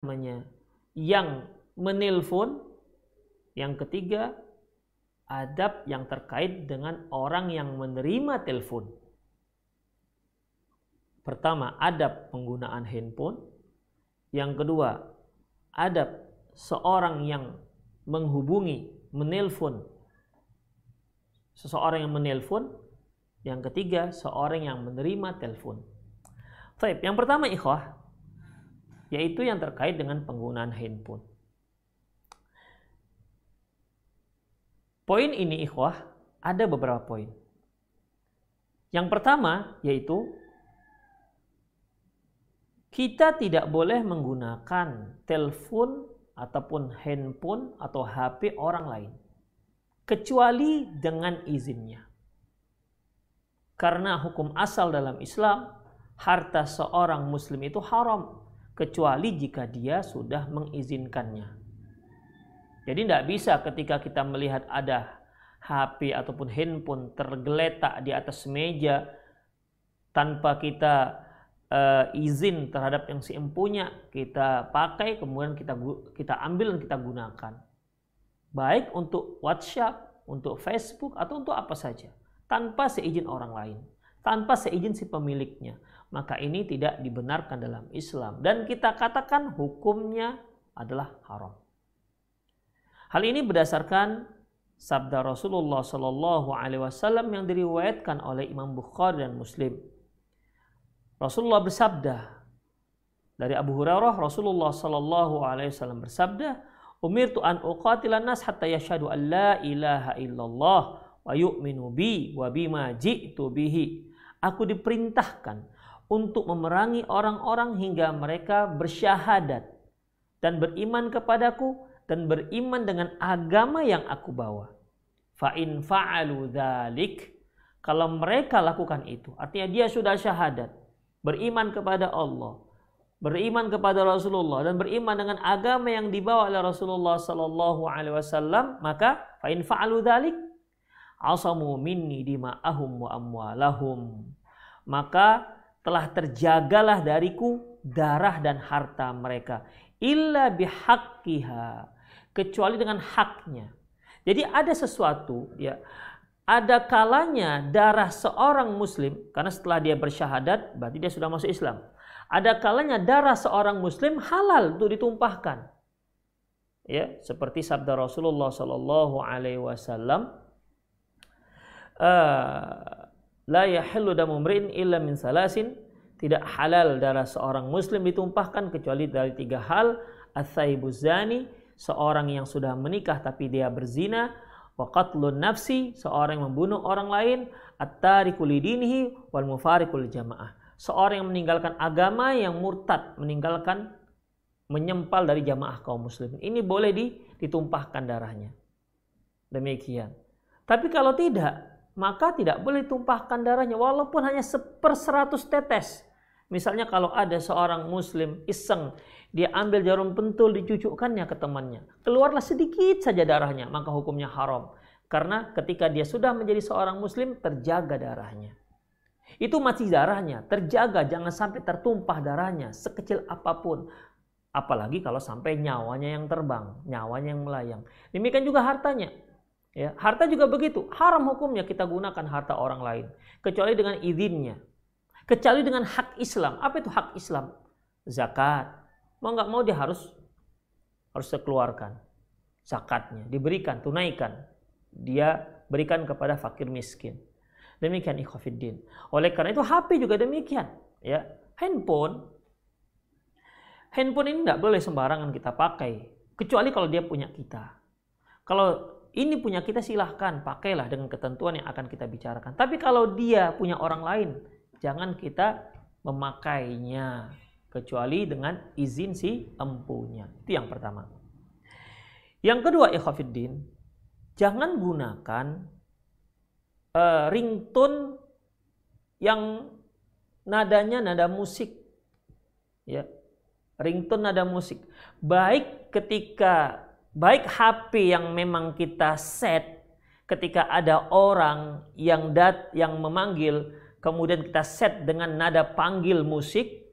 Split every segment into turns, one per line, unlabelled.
namanya yang menelpon, yang ketiga adab yang terkait dengan orang yang menerima telepon. Pertama, adab penggunaan handphone. Yang kedua, adab seorang yang menghubungi, menelpon seseorang yang menelpon. Yang ketiga, seorang yang menerima telepon. Baik, yang pertama ikhwah, yaitu yang terkait dengan penggunaan handphone. Poin ini ikhwah ada beberapa poin. Yang pertama yaitu kita tidak boleh menggunakan telepon ataupun handphone atau HP orang lain kecuali dengan izinnya. Karena hukum asal dalam Islam harta seorang muslim itu haram kecuali jika dia sudah mengizinkannya. Jadi tidak bisa ketika kita melihat ada HP ataupun handphone tergeletak di atas meja tanpa kita uh, izin terhadap yang si empunya kita pakai kemudian kita kita ambil dan kita gunakan. Baik untuk WhatsApp untuk Facebook atau untuk apa saja. Tanpa seizin orang lain. Tanpa seizin si pemiliknya maka ini tidak dibenarkan dalam Islam dan kita katakan hukumnya adalah haram. Hal ini berdasarkan sabda Rasulullah Shallallahu Alaihi Wasallam yang diriwayatkan oleh Imam Bukhari dan Muslim. Rasulullah bersabda dari Abu Hurairah Rasulullah Shallallahu Alaihi Wasallam bersabda, Umir tu an uqatilan nas hatta yashhadu an la ilaha illallah wa yu'minu bi wa bima ji'tu bihi. Aku diperintahkan untuk memerangi orang-orang hingga mereka bersyahadat dan beriman kepadaku dan beriman dengan agama yang aku bawa. Fa in fa'alu dzalik kalau mereka lakukan itu, artinya dia sudah syahadat, beriman kepada Allah, beriman kepada Rasulullah dan beriman dengan agama yang dibawa oleh Rasulullah sallallahu alaihi wasallam, maka fa in fa'alu dzalik asamu minni dima'ahum wa amwalahum. Maka telah terjagalah dariku darah dan harta mereka illa bihaqqiha kecuali dengan haknya. Jadi ada sesuatu ya ada kalanya darah seorang muslim karena setelah dia bersyahadat berarti dia sudah masuk Islam. Ada kalanya darah seorang muslim halal untuk ditumpahkan. Ya, seperti sabda Rasulullah sallallahu alaihi wasallam uh, la yahillu damu mri'in illa min salasin. Tidak halal darah seorang muslim ditumpahkan kecuali dari tiga hal. Zani seorang yang sudah menikah tapi dia berzina. Wa qatlun nafsi seorang yang membunuh orang lain. At-tariku lidinihi wal mufarikul jamaah. Seorang yang meninggalkan agama yang murtad meninggalkan menyempal dari jamaah kaum muslim. Ini boleh ditumpahkan darahnya. Demikian. Tapi kalau tidak maka tidak boleh tumpahkan darahnya walaupun hanya seper seratus tetes. Misalnya kalau ada seorang muslim iseng, dia ambil jarum pentul dicucukkannya ke temannya. Keluarlah sedikit saja darahnya, maka hukumnya haram. Karena ketika dia sudah menjadi seorang muslim, terjaga darahnya. Itu masih darahnya, terjaga jangan sampai tertumpah darahnya sekecil apa pun. Apalagi kalau sampai nyawanya yang terbang, nyawanya yang melayang. Demikian juga hartanya. Ya, harta juga begitu. Haram hukumnya kita gunakan harta orang lain kecuali dengan izinnya. Kecuali dengan hak Islam. Apa itu hak Islam? Zakat. Mau nggak mau dia harus harus dikeluarkan zakatnya, diberikan, tunaikan. Dia berikan kepada fakir miskin. Demikian ikhwafiddin. Oleh karena itu HP juga demikian, ya. Handphone handphone ini tidak boleh sembarangan kita pakai kecuali kalau dia punya kita. Kalau ini punya kita silahkan pakailah dengan ketentuan yang akan kita bicarakan. Tapi kalau dia punya orang lain, jangan kita memakainya kecuali dengan izin si empunya. Itu yang pertama. Yang kedua, ikhwafiddin, jangan gunakan uh, ringtone yang nadanya nada musik. Ya. Ringtone nada musik. Baik ketika baik HP yang memang kita set ketika ada orang yang dat yang memanggil kemudian kita set dengan nada panggil musik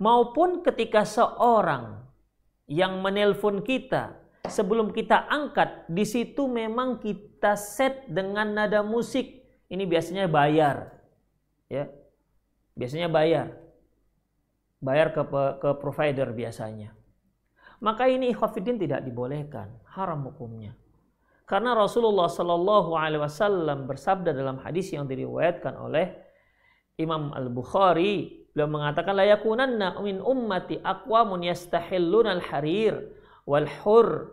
maupun ketika seorang yang menelpon kita sebelum kita angkat di situ memang kita set dengan nada musik. Ini biasanya bayar ya. Biasanya bayar. Bayar ke ke provider biasanya maka ini ikhwafidin tidak dibolehkan haram hukumnya karena Rasulullah Shallallahu Alaihi Wasallam bersabda dalam hadis yang diriwayatkan oleh Imam Al Bukhari Beliau mengatakan la yakunanna min ummati aqwamun yastahilluna al-harir wal hur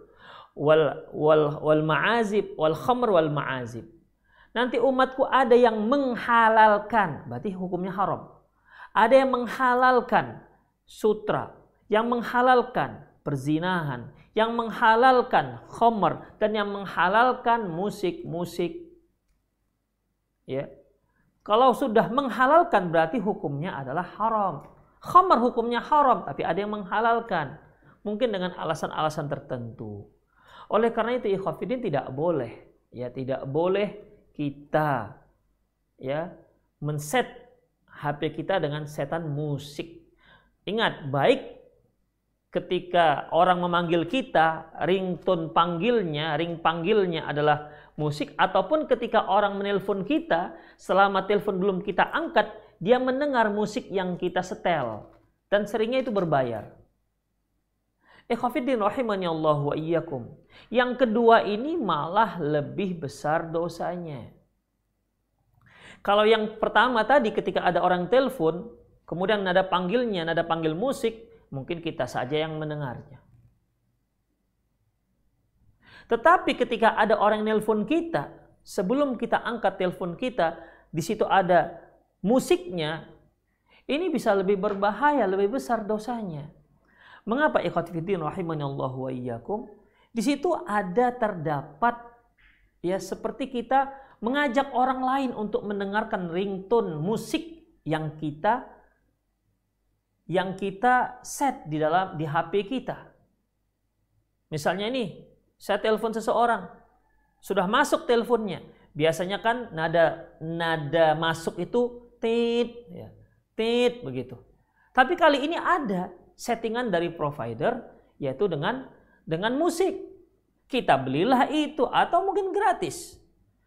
wal wal wal ma'azib wal khamr wal ma'azib. Nanti umatku ada yang menghalalkan, berarti hukumnya haram. Ada yang menghalalkan sutra, yang menghalalkan perzinahan, yang menghalalkan khamr dan yang menghalalkan musik-musik. Ya, kalau sudah menghalalkan berarti hukumnya adalah haram. Khamar hukumnya haram, tapi ada yang menghalalkan. Mungkin dengan alasan-alasan tertentu. Oleh karena itu ikhwafidin tidak boleh. Ya tidak boleh kita ya menset HP kita dengan setan musik. Ingat, baik ketika orang memanggil kita, ringtone panggilnya, ring panggilnya adalah musik ataupun ketika orang menelpon kita selama telepon belum kita angkat dia mendengar musik yang kita setel dan seringnya itu berbayar. Rahimani Allah wa iyyakum. Yang kedua ini malah lebih besar dosanya. Kalau yang pertama tadi ketika ada orang telepon, kemudian nada panggilnya, nada panggil musik, mungkin kita saja yang mendengarnya. Tetapi ketika ada orang yang nelpon kita, sebelum kita angkat telepon kita, di situ ada musiknya, ini bisa lebih berbahaya, lebih besar dosanya. Mengapa ikhwatifiddin Allah wa iyyakum? Di situ ada terdapat ya seperti kita mengajak orang lain untuk mendengarkan ringtone musik yang kita yang kita set di dalam di HP kita. Misalnya ini, saya telepon seseorang, sudah masuk teleponnya. Biasanya kan nada nada masuk itu tit, ya, tit begitu. Tapi kali ini ada settingan dari provider yaitu dengan dengan musik. Kita belilah itu atau mungkin gratis.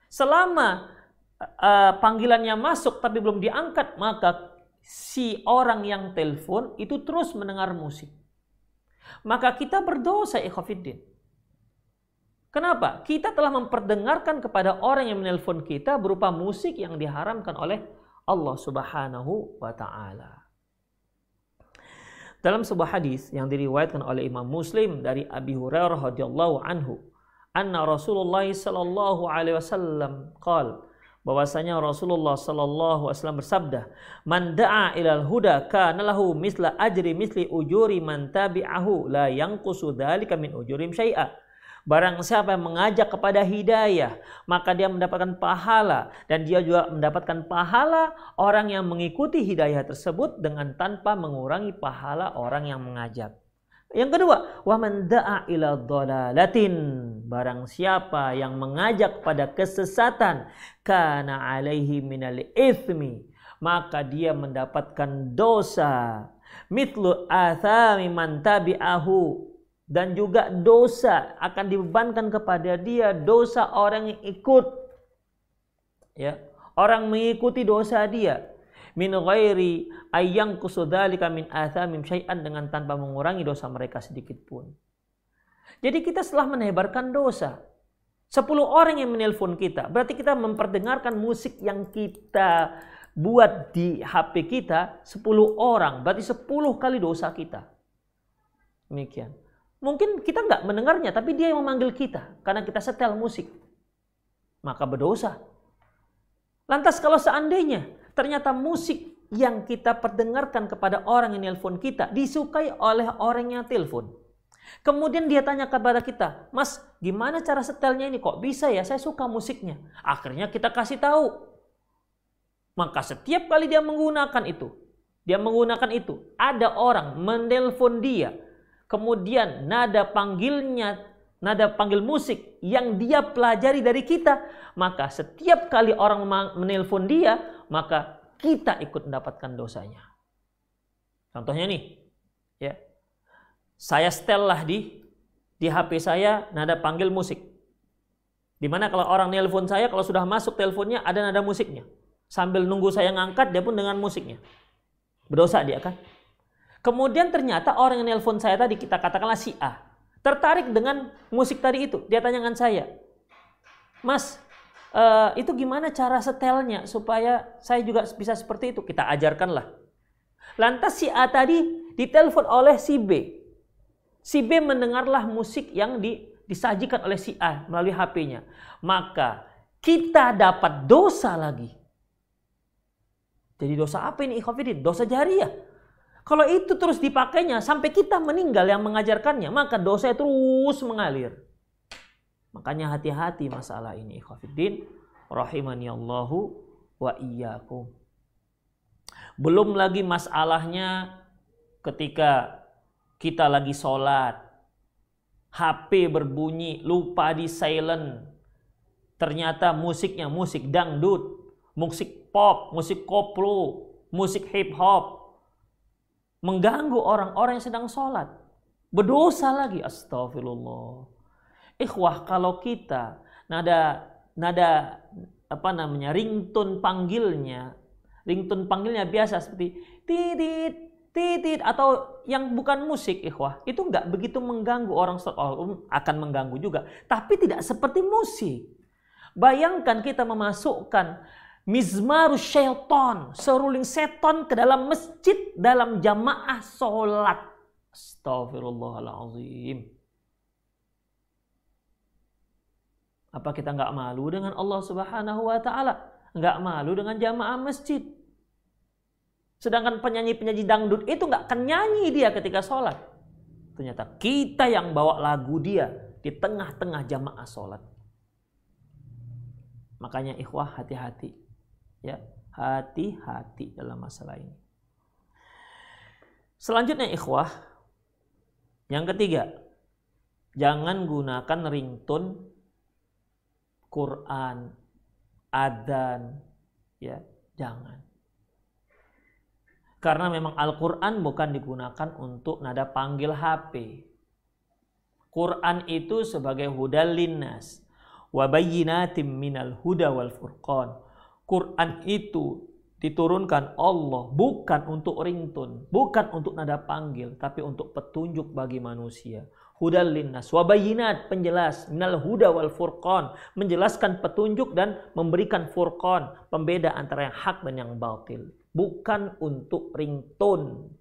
Selama uh, panggilannya masuk tapi belum diangkat, maka si orang yang telepon itu terus mendengar musik. Maka kita berdosa ikhafidin. Kenapa? Kita telah memperdengarkan kepada orang yang menelpon kita berupa musik yang diharamkan oleh Allah Subhanahu wa taala. Dalam sebuah hadis yang diriwayatkan oleh Imam Muslim dari Abi Hurairah radhiyallahu anhu, anna Rasulullah sallallahu alaihi wasallam qala bahwasanya Rasulullah sallallahu alaihi wasallam bersabda, "Man da'a ilal huda kana lahu misla ajri misli ujuri man tabi'ahu la yanqusu dzalika min ujurim syai'a." Barang siapa yang mengajak kepada hidayah, maka dia mendapatkan pahala dan dia juga mendapatkan pahala orang yang mengikuti hidayah tersebut dengan tanpa mengurangi pahala orang yang mengajak. Yang kedua, wa man da'a ila dhalalatin. Barang siapa yang mengajak pada kesesatan, kana alaihi minal ithmi, maka dia mendapatkan dosa. Mitlu athami man tabi'ahu dan juga dosa akan dibebankan kepada dia dosa orang yang ikut ya orang mengikuti dosa dia min ghairi ayyang kusudalika min athamim syai'an dengan tanpa mengurangi dosa mereka sedikit pun jadi kita setelah menebarkan dosa 10 orang yang menelpon kita berarti kita memperdengarkan musik yang kita buat di HP kita 10 orang berarti 10 kali dosa kita demikian Mungkin kita nggak mendengarnya, tapi dia yang memanggil kita karena kita setel musik. Maka berdosa. Lantas kalau seandainya ternyata musik yang kita perdengarkan kepada orang yang nelpon kita disukai oleh orang yang telepon. Kemudian dia tanya kepada kita, Mas, gimana cara setelnya ini? Kok bisa ya? Saya suka musiknya. Akhirnya kita kasih tahu. Maka setiap kali dia menggunakan itu, dia menggunakan itu, ada orang menelpon dia kemudian nada panggilnya, nada panggil musik yang dia pelajari dari kita, maka setiap kali orang menelpon dia, maka kita ikut mendapatkan dosanya. Contohnya nih, ya. Saya setel lah di di HP saya nada panggil musik. Di mana kalau orang nelpon saya, kalau sudah masuk teleponnya ada nada musiknya. Sambil nunggu saya ngangkat, dia pun dengan musiknya. Berdosa dia kan? Kemudian ternyata orang yang nelpon saya tadi, kita katakanlah si A. Tertarik dengan musik tadi itu. Dia tanya dengan saya. Mas, uh, itu gimana cara setelnya supaya saya juga bisa seperti itu? Kita ajarkanlah. Lantas si A tadi ditelepon oleh si B. Si B mendengarlah musik yang di disajikan oleh si A melalui HP-nya, maka kita dapat dosa lagi. Jadi dosa apa ini ikhwafidin? Dosa jariah. Kalau itu terus dipakainya sampai kita meninggal yang mengajarkannya, maka dosa terus mengalir. Makanya hati-hati masalah ini ikhwafidin. Rahimani Allahu wa iyyakum. Belum lagi masalahnya ketika kita lagi sholat, HP berbunyi, lupa di silent. Ternyata musiknya musik dangdut, musik pop, musik koplo, musik hip hop. Mengganggu orang-orang yang sedang sholat. Berdosa lagi, astagfirullah. Ikhwah kalau kita nada nada apa namanya ringtone panggilnya ringtone panggilnya biasa seperti titit titit atau yang bukan musik ikhwah itu nggak begitu mengganggu orang oh, akan mengganggu juga. Tapi tidak seperti musik. Bayangkan kita memasukkan mizmarus syaiton seruling seton ke dalam masjid dalam jamaah sholat. Astaghfirullahaladzim apa kita nggak malu dengan Allah Subhanahu Wa Taala nggak malu dengan jamaah masjid Sedangkan penyanyi-penyanyi dangdut itu nggak nyanyi dia ketika sholat. Ternyata kita yang bawa lagu dia di tengah-tengah jamaah sholat. Makanya ikhwah hati-hati. Ya, hati-hati dalam masalah ini. Selanjutnya ikhwah, yang ketiga, jangan gunakan ringtone Quran, adan, ya, jangan. Karena memang Al-Quran bukan digunakan untuk nada panggil HP. Quran itu sebagai hudal linnas. Wabayinatim minal huda wal furqan. Quran itu diturunkan Allah bukan untuk ringtone, bukan untuk nada panggil, tapi untuk petunjuk bagi manusia. Hudal linnas, wabayinat penjelas, minal huda wal furqan, menjelaskan petunjuk dan memberikan furqan, pembeda antara yang hak dan yang batil bukan untuk ringtone.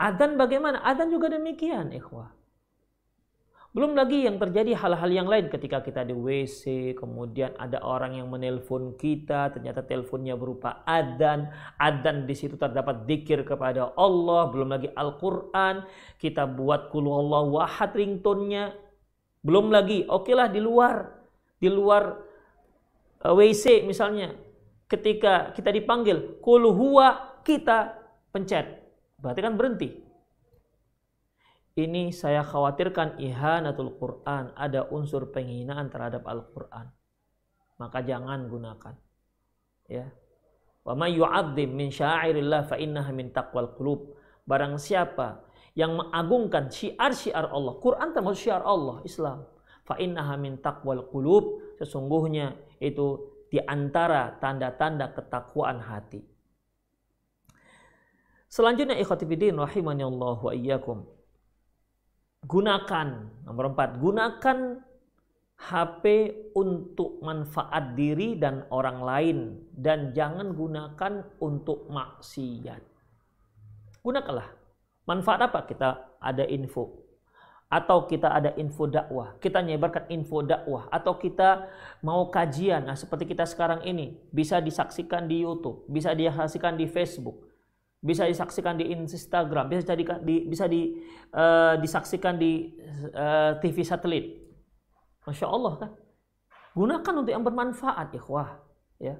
Adan bagaimana? Adan juga demikian, ikhwah. Belum lagi yang terjadi hal-hal yang lain ketika kita di WC, kemudian ada orang yang menelpon kita, ternyata teleponnya berupa adan, adan di situ terdapat dikir kepada Allah, belum lagi Al-Qur'an, kita buat kulu Allah wahad ringtone-nya. Belum lagi, okelah di luar, di luar Eh, WC misalnya. Ketika kita dipanggil kul huwa kita pencet. Berarti kan berhenti ini saya khawatirkan ihanatul Quran ada unsur penghinaan terhadap Al-Quran maka jangan gunakan ya wa may min syairillah fa innaha min taqwal qulub barang siapa yang mengagungkan syiar-syiar Allah Quran termasuk syiar Allah Islam fa innaha min taqwal qulub sesungguhnya itu di antara tanda-tanda ketakwaan hati. Selanjutnya ikhwatibidin rahimani Allah wa iyyakum. Gunakan nomor empat, gunakan HP untuk manfaat diri dan orang lain dan jangan gunakan untuk maksiat. Gunakanlah. Manfaat apa? Kita ada info atau kita ada info dakwah, kita nyebarkan info dakwah, atau kita mau kajian, nah seperti kita sekarang ini, bisa disaksikan di YouTube, bisa disaksikan di Facebook, bisa disaksikan di Instagram, bisa di, di bisa di, uh, disaksikan di uh, eh, TV satelit. Masya Allah kan? Gunakan untuk yang bermanfaat, ikhwah. Ya.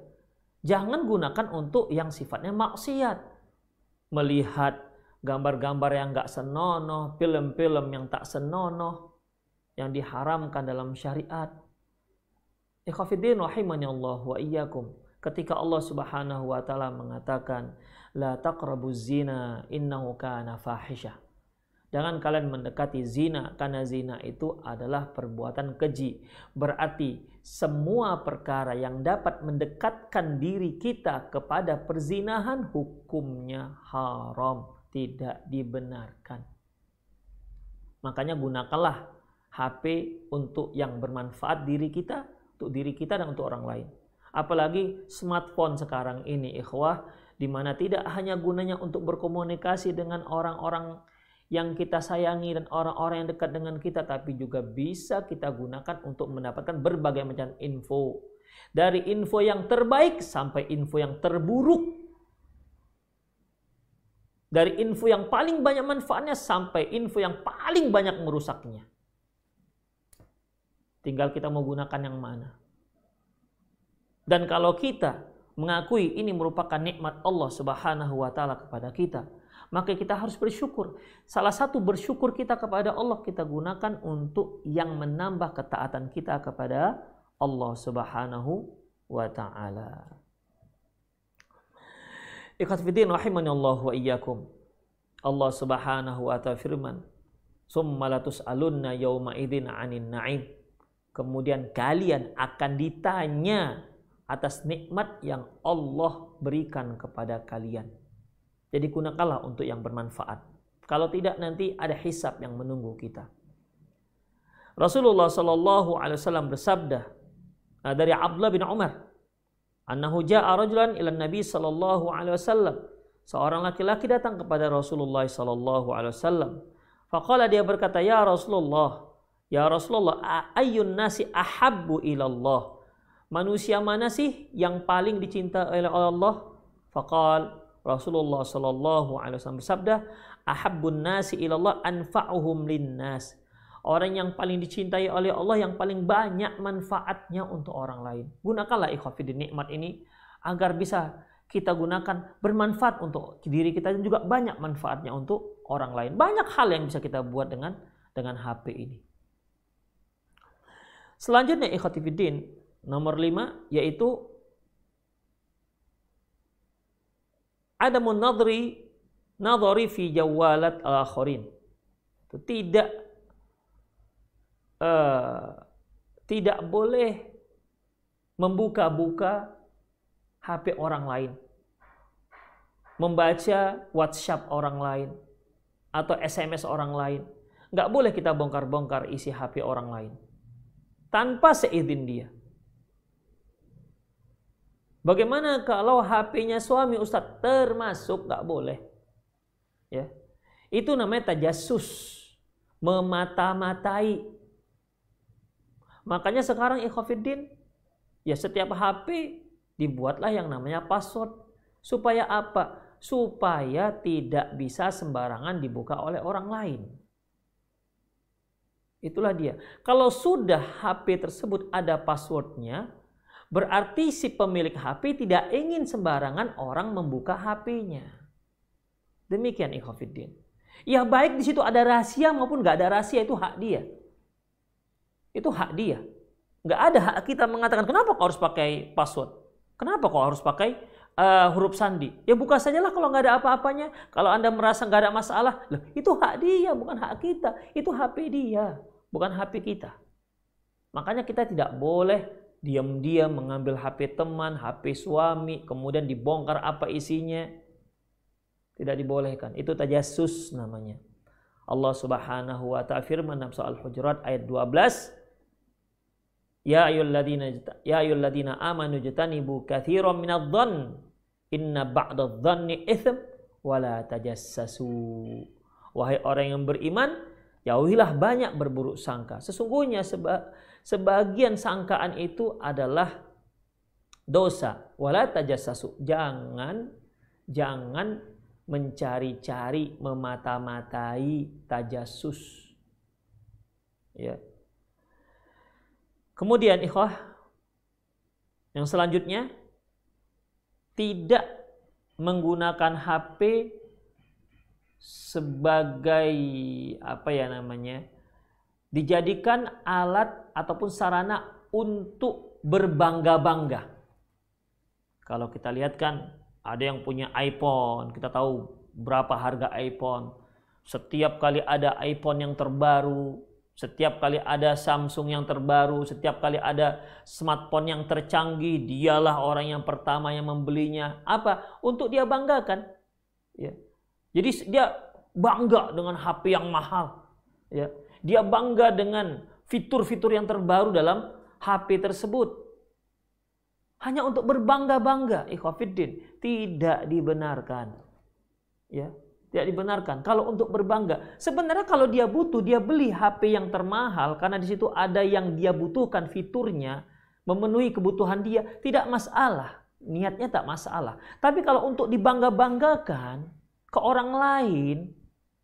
Jangan gunakan untuk yang sifatnya maksiat. Melihat gambar-gambar yang gak senonoh, film-film yang tak senonoh, yang diharamkan dalam syariat. Ikhafidin rahimani Allah wa iyyakum. Ketika Allah Subhanahu wa taala mengatakan, la taqrabu zina innahu kana fahisha. Jangan kalian mendekati zina karena zina itu adalah perbuatan keji. Berarti semua perkara yang dapat mendekatkan diri kita kepada perzinahan hukumnya haram, tidak dibenarkan. Makanya gunakanlah HP untuk yang bermanfaat diri kita, untuk diri kita dan untuk orang lain. Apalagi smartphone sekarang ini ikhwah di mana tidak hanya gunanya untuk berkomunikasi dengan orang-orang yang kita sayangi dan orang-orang yang dekat dengan kita tapi juga bisa kita gunakan untuk mendapatkan berbagai macam info. Dari info yang terbaik sampai info yang terburuk. Dari info yang paling banyak manfaatnya sampai info yang paling banyak merusaknya. Tinggal kita mau gunakan yang mana. Dan kalau kita mengakui ini merupakan nikmat Allah Subhanahu wa taala kepada kita, maka kita harus bersyukur. Salah satu bersyukur kita kepada Allah kita gunakan untuk yang menambah ketaatan kita kepada Allah Subhanahu wa taala. Fillah rahimani Allah wa iyyakum. Allah Subhanahu wa taala firman, "Summa latus'alunna yauma idzin 'anin na'im." kemudian kalian akan ditanya atas nikmat yang Allah berikan kepada kalian. Jadi gunakanlah untuk yang bermanfaat. Kalau tidak nanti ada hisab yang menunggu kita. Rasulullah Shallallahu Alaihi Wasallam bersabda uh, dari Abdullah bin Umar, "Annahu ja'a rajulan ila Nabi Shallallahu Alaihi Wasallam." Seorang laki-laki datang kepada Rasulullah Shallallahu Alaihi Wasallam. Faqala dia berkata, "Ya Rasulullah, Ya Rasulullah, ayun nasi ahabbu ilallah. Manusia mana sih yang paling dicinta oleh Allah? Faqal Rasulullah sallallahu alaihi wasallam bersabda, ahabbun nasi ilallah anfa'uhum linnas. Orang yang paling dicintai oleh Allah yang paling banyak manfaatnya untuk orang lain. Gunakanlah ikhwafidin nikmat ini agar bisa kita gunakan bermanfaat untuk diri kita dan juga banyak manfaatnya untuk orang lain. Banyak hal yang bisa kita buat dengan dengan HP ini. Selanjutnya ikhwatifidin nomor lima yaitu ada nadri nadhari fi jawalat akharin. Itu tidak uh, tidak boleh membuka-buka HP orang lain. Membaca WhatsApp orang lain atau SMS orang lain. Nggak boleh kita bongkar-bongkar isi HP orang lain tanpa seizin dia. Bagaimana kalau HP-nya suami Ustadz termasuk nggak boleh? Ya, itu namanya tajasus, memata-matai. Makanya sekarang ikhafidin, ya setiap HP dibuatlah yang namanya password. Supaya apa? Supaya tidak bisa sembarangan dibuka oleh orang lain. Itulah dia. Kalau sudah HP tersebut ada passwordnya, berarti si pemilik HP tidak ingin sembarangan orang membuka HP-nya. Demikian ikhwafiddin. Ya baik di situ ada rahasia maupun nggak ada rahasia itu hak dia. Itu hak dia. Nggak ada hak kita mengatakan kenapa kau harus pakai password. Kenapa kau harus pakai uh, huruf sandi? Ya buka sajalah kalau nggak ada apa-apanya. Kalau anda merasa nggak ada masalah, loh, itu hak dia bukan hak kita. Itu HP dia bukan HP kita. Makanya kita tidak boleh diam-diam mengambil HP teman, HP suami, kemudian dibongkar apa isinya. Tidak dibolehkan. Itu tajasus namanya. Allah Subhanahu wa taala firman dalam surah Al-Hujurat ayat 12, Ya ayyuhalladzina ya ayyuhalladzina amanu jatanibu katsiran minadh-dhann inna ba'dadh-dhanni itsm wa la tajassasu. Wahai orang yang beriman, Jauhilah banyak berburuk sangka. Sesungguhnya seba, sebagian sangkaan itu adalah dosa. Wala tajassasu. Jangan jangan mencari-cari, memata-matai tajasus. Ya. Kemudian ikhwah yang selanjutnya tidak menggunakan HP sebagai apa ya namanya dijadikan alat ataupun sarana untuk berbangga-bangga. Kalau kita lihat kan Ada yang punya iPhone, kita tahu berapa harga iPhone. Setiap kali ada iPhone yang terbaru, setiap kali ada Samsung yang terbaru, setiap kali ada smartphone yang tercanggih, dialah orang yang pertama yang membelinya. Apa? Untuk dia banggakan. Ya. Jadi dia bangga dengan HP yang mahal. Ya. Dia bangga dengan fitur-fitur yang terbaru dalam HP tersebut. Hanya untuk berbangga-bangga, ikhwafiddin, tidak dibenarkan. Ya, tidak dibenarkan. Kalau untuk berbangga, sebenarnya kalau dia butuh, dia beli HP yang termahal karena di situ ada yang dia butuhkan fiturnya, memenuhi kebutuhan dia, tidak masalah. Niatnya tak masalah. Tapi kalau untuk dibangga-banggakan ke orang lain,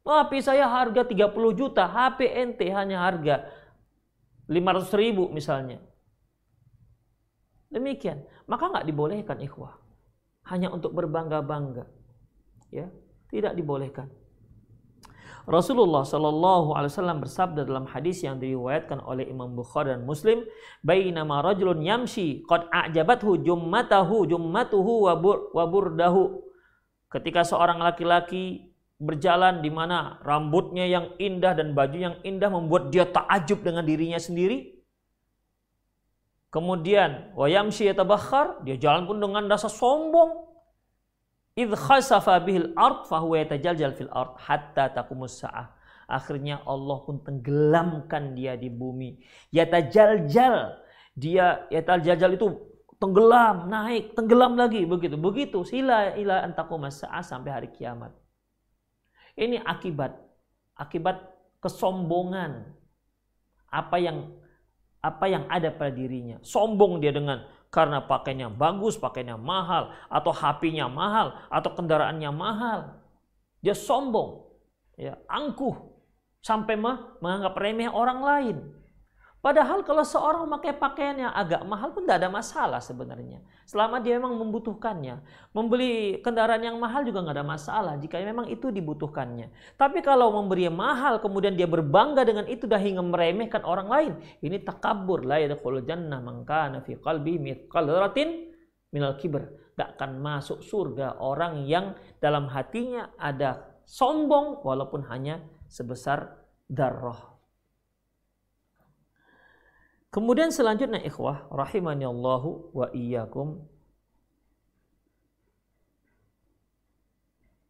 HP saya harga 30 juta, HP ente hanya harga 500 ribu misalnya. Demikian. Maka nggak dibolehkan ikhwah. Hanya untuk berbangga-bangga. Ya, tidak dibolehkan. Rasulullah Shallallahu Alaihi Wasallam bersabda dalam hadis yang diriwayatkan oleh Imam Bukhari dan Muslim, "Bainama rajulun yamshi qad a'jabathu jummatahu jummatuhu wa burdahu." Ketika seorang laki-laki berjalan di mana rambutnya yang indah dan baju yang indah membuat dia takjub dengan dirinya sendiri. Kemudian wayamshi yatabakhar, dia jalan pun dengan rasa sombong. Idh khasafa bihil ard fahuwa yatajaljal fil ard hatta taqumus sa'ah. Akhirnya Allah pun tenggelamkan dia di bumi. Yatajaljal. Dia yatajaljal itu tenggelam, naik, tenggelam lagi begitu. Begitu sila ila antaqumas sa'ah sampai hari kiamat. Ini akibat akibat kesombongan apa yang apa yang ada pada dirinya. Sombong dia dengan karena pakainya bagus, pakainya mahal, atau HP-nya mahal, atau kendaraannya mahal. Dia sombong, ya, angkuh, sampai menganggap remeh orang lain. Padahal kalau seorang memakai pakaian yang agak mahal pun tidak ada masalah sebenarnya. Selama dia memang membutuhkannya. Membeli kendaraan yang mahal juga nggak ada masalah jika memang itu dibutuhkannya. Tapi kalau memberi mahal kemudian dia berbangga dengan itu dah hingga meremehkan orang lain. Ini takabur. La yadkhul jannah man kana fi qalbi mithqal ratin minal kibr. Gak akan masuk surga orang yang dalam hatinya ada sombong walaupun hanya sebesar darah Kemudian selanjutnya ikhwah rahimani Allahu wa iyyakum.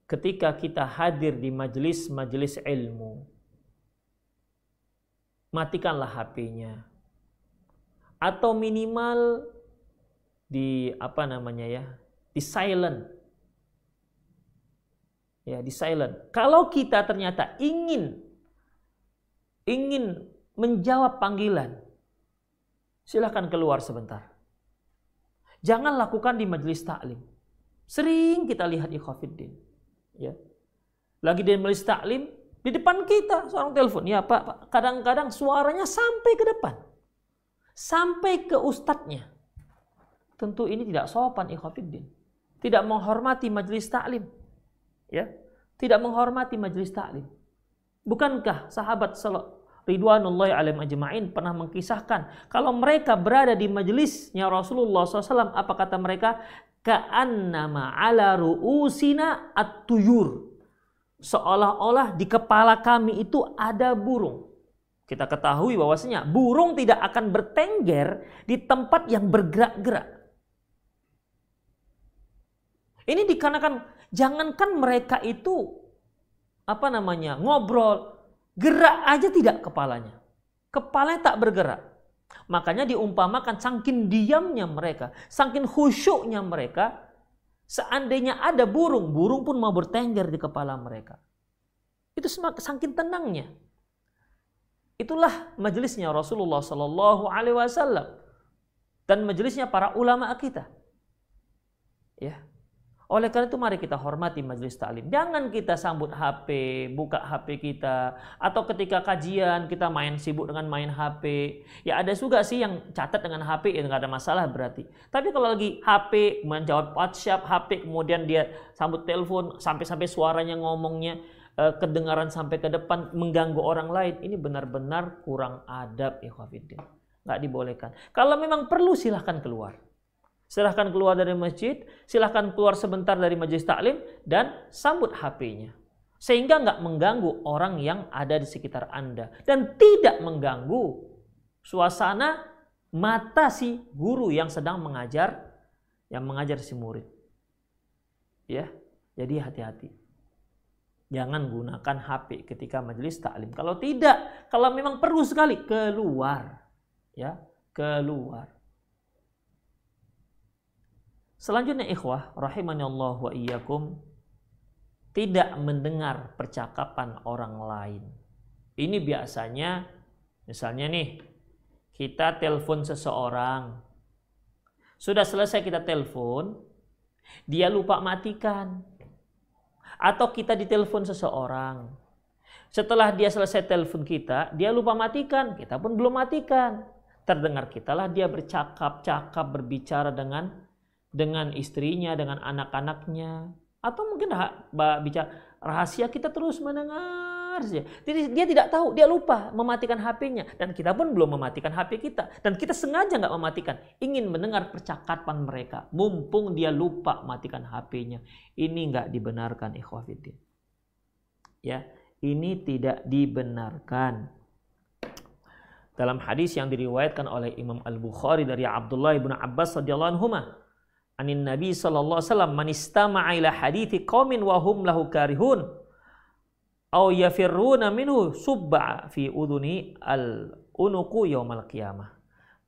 Ketika kita hadir di majelis-majelis ilmu matikanlah HP-nya atau minimal di apa namanya ya di silent. Ya di silent. Kalau kita ternyata ingin ingin menjawab panggilan silahkan keluar sebentar. Jangan lakukan di majelis taklim. Sering kita lihat ikhafiddin. Ya. Lagi di majelis taklim, di depan kita seorang telepon. Ya Pak, kadang-kadang suaranya sampai ke depan. Sampai ke ustadznya. Tentu ini tidak sopan ikhafiddin. Tidak menghormati majelis taklim. Ya. Tidak menghormati majelis taklim. Bukankah sahabat Ridwanullahi alaihim ajma'in pernah mengkisahkan kalau mereka berada di majelisnya Rasulullah SAW apa kata mereka? Ka'annama ala ru'usina at-tuyur. Seolah-olah di kepala kami itu ada burung. Kita ketahui bahwasanya burung tidak akan bertengger di tempat yang bergerak-gerak. Ini dikarenakan jangankan mereka itu apa namanya ngobrol Gerak aja tidak kepalanya. Kepalanya tak bergerak. Makanya diumpamakan saking diamnya mereka, saking khusyuknya mereka, seandainya ada burung, burung pun mau bertengger di kepala mereka. Itu saking tenangnya. Itulah majelisnya Rasulullah Sallallahu Alaihi Wasallam dan majelisnya para ulama kita. Ya, oleh karena itu mari kita hormati majelis taklim. Jangan kita sambut HP, buka HP kita atau ketika kajian kita main sibuk dengan main HP. Ya ada juga sih yang catat dengan HP itu nggak ada masalah berarti. Tapi kalau lagi HP kemudian jawab WhatsApp, HP kemudian dia sambut telepon sampai-sampai suaranya ngomongnya eh, kedengaran sampai ke depan mengganggu orang lain, ini benar-benar kurang adab ya Nggak dibolehkan. Kalau memang perlu silahkan keluar. Silahkan keluar dari masjid, silahkan keluar sebentar dari majelis taklim dan sambut HP-nya. Sehingga nggak mengganggu orang yang ada di sekitar Anda. Dan tidak mengganggu suasana mata si guru yang sedang mengajar, yang mengajar si murid. Ya, jadi hati-hati. Jangan gunakan HP ketika majelis taklim. Kalau tidak, kalau memang perlu sekali keluar, ya, keluar. Selanjutnya ikhwah rahimani Allah wa iyyakum tidak mendengar percakapan orang lain. Ini biasanya misalnya nih kita telepon seseorang. Sudah selesai kita telepon, dia lupa matikan. Atau kita ditelepon seseorang. Setelah dia selesai telepon kita, dia lupa matikan, kita pun belum matikan. Terdengar kitalah dia bercakap-cakap, berbicara dengan dengan istrinya, dengan anak-anaknya, atau mungkin bicara rahasia kita terus mendengar. Jadi dia tidak tahu, dia lupa mematikan HP-nya dan kita pun belum mematikan HP kita dan kita sengaja nggak mematikan, ingin mendengar percakapan mereka, mumpung dia lupa matikan HP-nya. Ini nggak dibenarkan, ikhwafidin. Ya, ini tidak dibenarkan. Dalam hadis yang diriwayatkan oleh Imam Al Bukhari dari Abdullah bin Abbas radhiyallahu anhu anin Nabi sallallahu alaihi wasallam man istama'a ila hadithi qaumin wa hum lahu karihun aw yafirruna minhu subba fi uduni al unuku yaumal qiyamah.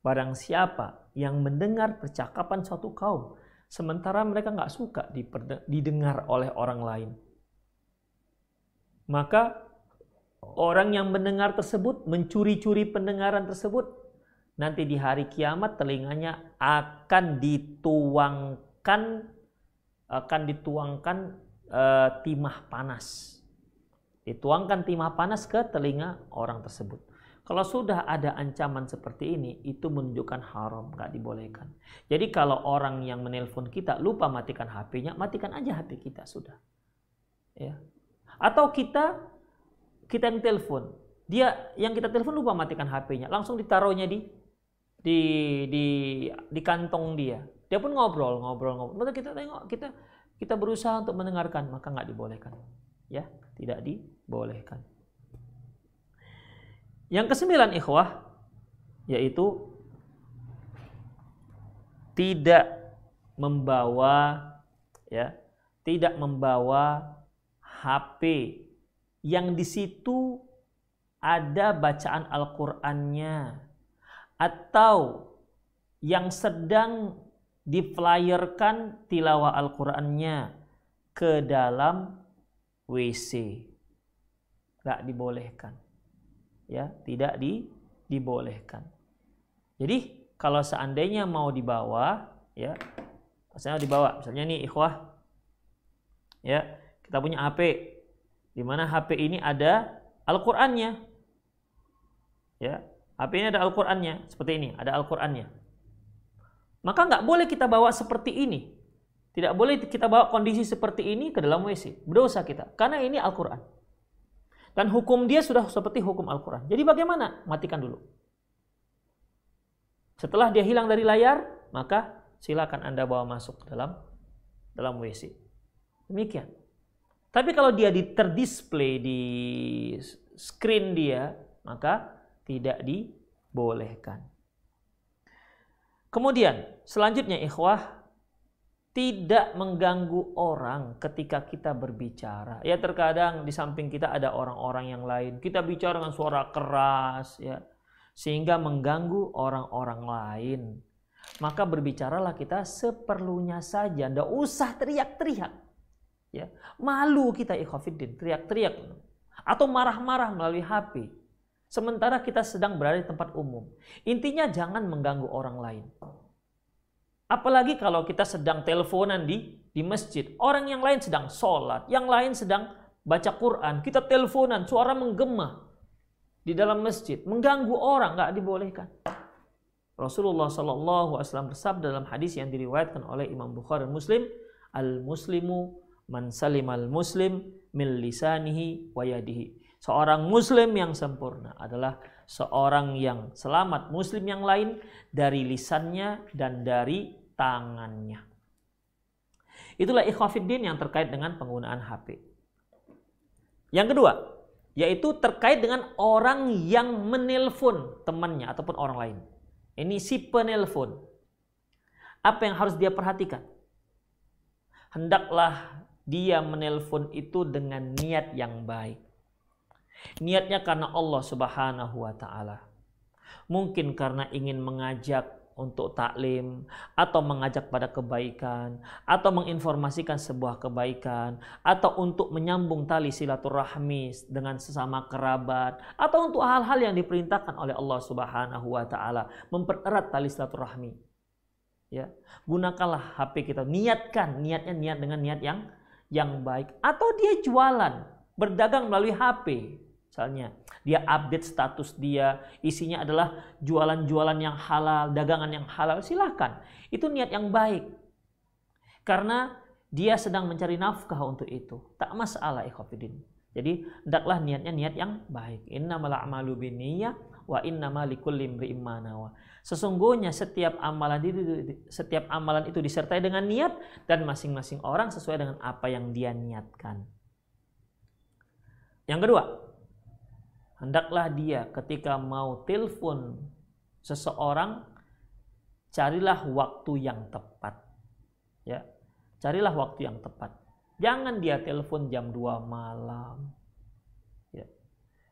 Barang siapa yang mendengar percakapan suatu kaum sementara mereka nggak suka didengar oleh orang lain. Maka orang yang mendengar tersebut mencuri-curi pendengaran tersebut nanti di hari kiamat telinganya akan dituangkan akan dituangkan uh, timah panas. Dituangkan timah panas ke telinga orang tersebut. Kalau sudah ada ancaman seperti ini, itu menunjukkan haram, nggak dibolehkan. Jadi kalau orang yang menelpon kita lupa matikan HP-nya, matikan aja HP kita sudah. Ya. Atau kita kita yang telepon, dia yang kita telepon lupa matikan HP-nya, langsung ditaruhnya di di di di kantong dia. Dia pun ngobrol, ngobrol, ngobrol. Maka kita tengok, kita kita berusaha untuk mendengarkan, maka nggak dibolehkan. Ya, tidak dibolehkan. Yang kesembilan ikhwah yaitu tidak membawa ya, tidak membawa HP yang di situ ada bacaan Al-Qur'annya atau yang sedang diflyerkan tilawah Al-Qur'annya ke dalam WC. Tidak dibolehkan. Ya, tidak di, dibolehkan. Jadi kalau seandainya mau dibawa, ya, misalnya dibawa, misalnya nih ikhwah, ya, kita punya HP, di mana HP ini ada Al-Qur'annya. Ya, HP ini ada Al-Qur'annya, seperti ini, ada Al-Qur'annya. Maka nggak boleh kita bawa seperti ini. Tidak boleh kita bawa kondisi seperti ini ke dalam WC. Berdosa kita. Karena ini Al-Quran. Dan hukum dia sudah seperti hukum Al-Quran. Jadi bagaimana? Matikan dulu. Setelah dia hilang dari layar, maka silakan Anda bawa masuk ke dalam dalam WC. Demikian. Tapi kalau dia di terdisplay di screen dia, maka tidak dibolehkan. Kemudian selanjutnya ikhwah tidak mengganggu orang ketika kita berbicara. Ya terkadang di samping kita ada orang-orang yang lain. Kita bicara dengan suara keras ya sehingga mengganggu orang-orang lain. Maka berbicaralah kita seperlunya saja, ndak usah teriak-teriak. Ya, malu kita ikhwafiddin, teriak-teriak atau marah-marah melalui HP. Sementara kita sedang berada di tempat umum. Intinya jangan mengganggu orang lain. Apalagi kalau kita sedang teleponan di di masjid. Orang yang lain sedang sholat, yang lain sedang baca Quran. Kita teleponan, suara menggema di dalam masjid. Mengganggu orang, nggak dibolehkan. Rasulullah Shallallahu Alaihi bersabda dalam hadis yang diriwayatkan oleh Imam Bukhari dan Muslim, al Muslimu man salim al Muslim min lisanihi wa yadihi. Seorang muslim yang sempurna adalah seorang yang selamat muslim yang lain dari lisannya dan dari tangannya. Itulah ikhwafiddin yang terkait dengan penggunaan HP. Yang kedua, yaitu terkait dengan orang yang menelpon temannya ataupun orang lain. Ini si penelpon. Apa yang harus dia perhatikan? Hendaklah dia menelpon itu dengan niat yang baik. Niatnya karena Allah Subhanahu wa taala. Mungkin karena ingin mengajak untuk taklim atau mengajak pada kebaikan atau menginformasikan sebuah kebaikan atau untuk menyambung tali silaturahmi dengan sesama kerabat atau untuk hal-hal yang diperintahkan oleh Allah Subhanahu wa taala. Mempererat tali silaturahmi. Ya gunakanlah HP kita. Niatkan niatnya niat dengan niat yang yang baik. Atau dia jualan berdagang melalui HP Misalnya, dia update status dia, isinya adalah jualan-jualan yang halal, dagangan yang halal, silahkan. Itu niat yang baik. Karena dia sedang mencari nafkah untuk itu. Tak masalah ikhwafidin. Jadi, hendaklah niatnya niat yang baik. Innamal a'malu wa innama likulli imri'im Sesungguhnya setiap amalan itu setiap amalan itu disertai dengan niat dan masing-masing orang sesuai dengan apa yang dia niatkan. Yang kedua, hendaklah dia ketika mau telepon seseorang carilah waktu yang tepat. Ya. Carilah waktu yang tepat. Jangan dia telepon jam 2 malam. Ya.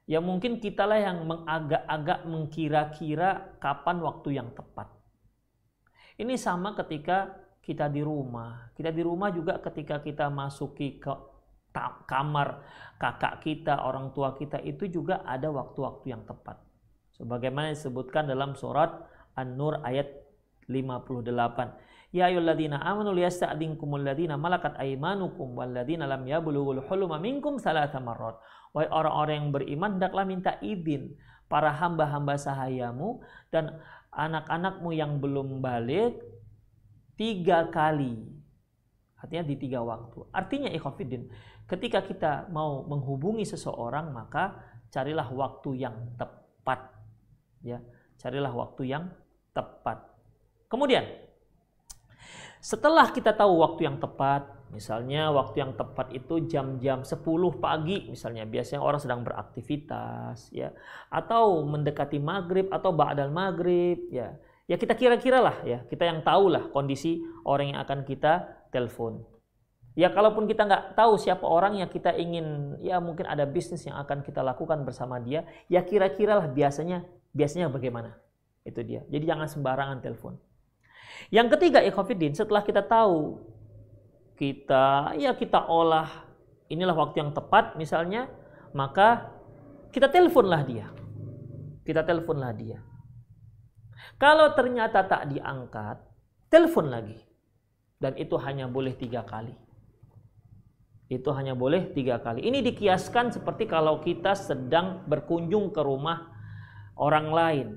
ya mungkin kitalah yang mengagak-agak mengkira-kira kapan waktu yang tepat. Ini sama ketika kita di rumah. Kita di rumah juga ketika kita masuki ke kamar kakak kita, orang tua kita itu juga ada waktu-waktu yang tepat. Sebagaimana disebutkan dalam surat An-Nur ayat 58. Ya ayyuhalladzina amanu liyasta'dinkumul ladzina malakat aymanukum walladzina lam yablughul huluma minkum salata marrat. Wahai orang-orang yang beriman hendaklah minta izin para hamba-hamba sahayamu dan anak-anakmu yang belum balik tiga kali. Artinya di tiga waktu. Artinya ikhafidin ketika kita mau menghubungi seseorang maka carilah waktu yang tepat ya. Carilah waktu yang tepat. Kemudian setelah kita tahu waktu yang tepat misalnya waktu yang tepat itu jam-jam 10 pagi misalnya biasanya orang sedang beraktivitas ya atau mendekati maghrib atau ba'dal maghrib ya. Ya kita kira-kira lah ya. Kita yang tahu lah kondisi orang yang akan kita telepon Ya kalaupun kita nggak tahu siapa orang yang kita ingin, ya mungkin ada bisnis yang akan kita lakukan bersama dia, ya kira-kira lah biasanya biasanya bagaimana. Itu dia. Jadi jangan sembarangan telepon. Yang ketiga, ikhafidin, setelah kita tahu, kita ya kita olah, inilah waktu yang tepat misalnya, maka kita teleponlah dia. Kita teleponlah dia. Kalau ternyata tak diangkat, telepon lagi. Dan itu hanya boleh tiga kali itu hanya boleh tiga kali. Ini dikiaskan seperti kalau kita sedang berkunjung ke rumah orang lain.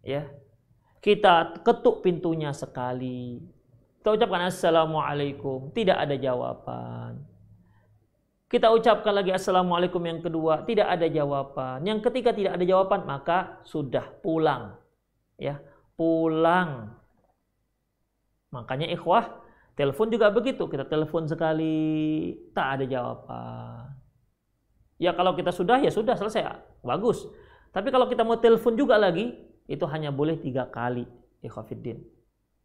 Ya, kita ketuk pintunya sekali. Kita ucapkan assalamualaikum, tidak ada jawaban. Kita ucapkan lagi assalamualaikum yang kedua, tidak ada jawaban. Yang ketiga tidak ada jawaban, maka sudah pulang. Ya, pulang. Makanya ikhwah, Telepon juga begitu, kita telepon sekali, tak ada jawaban. Ya kalau kita sudah, ya sudah selesai, bagus. Tapi kalau kita mau telepon juga lagi, itu hanya boleh tiga kali. Ikhafiddin.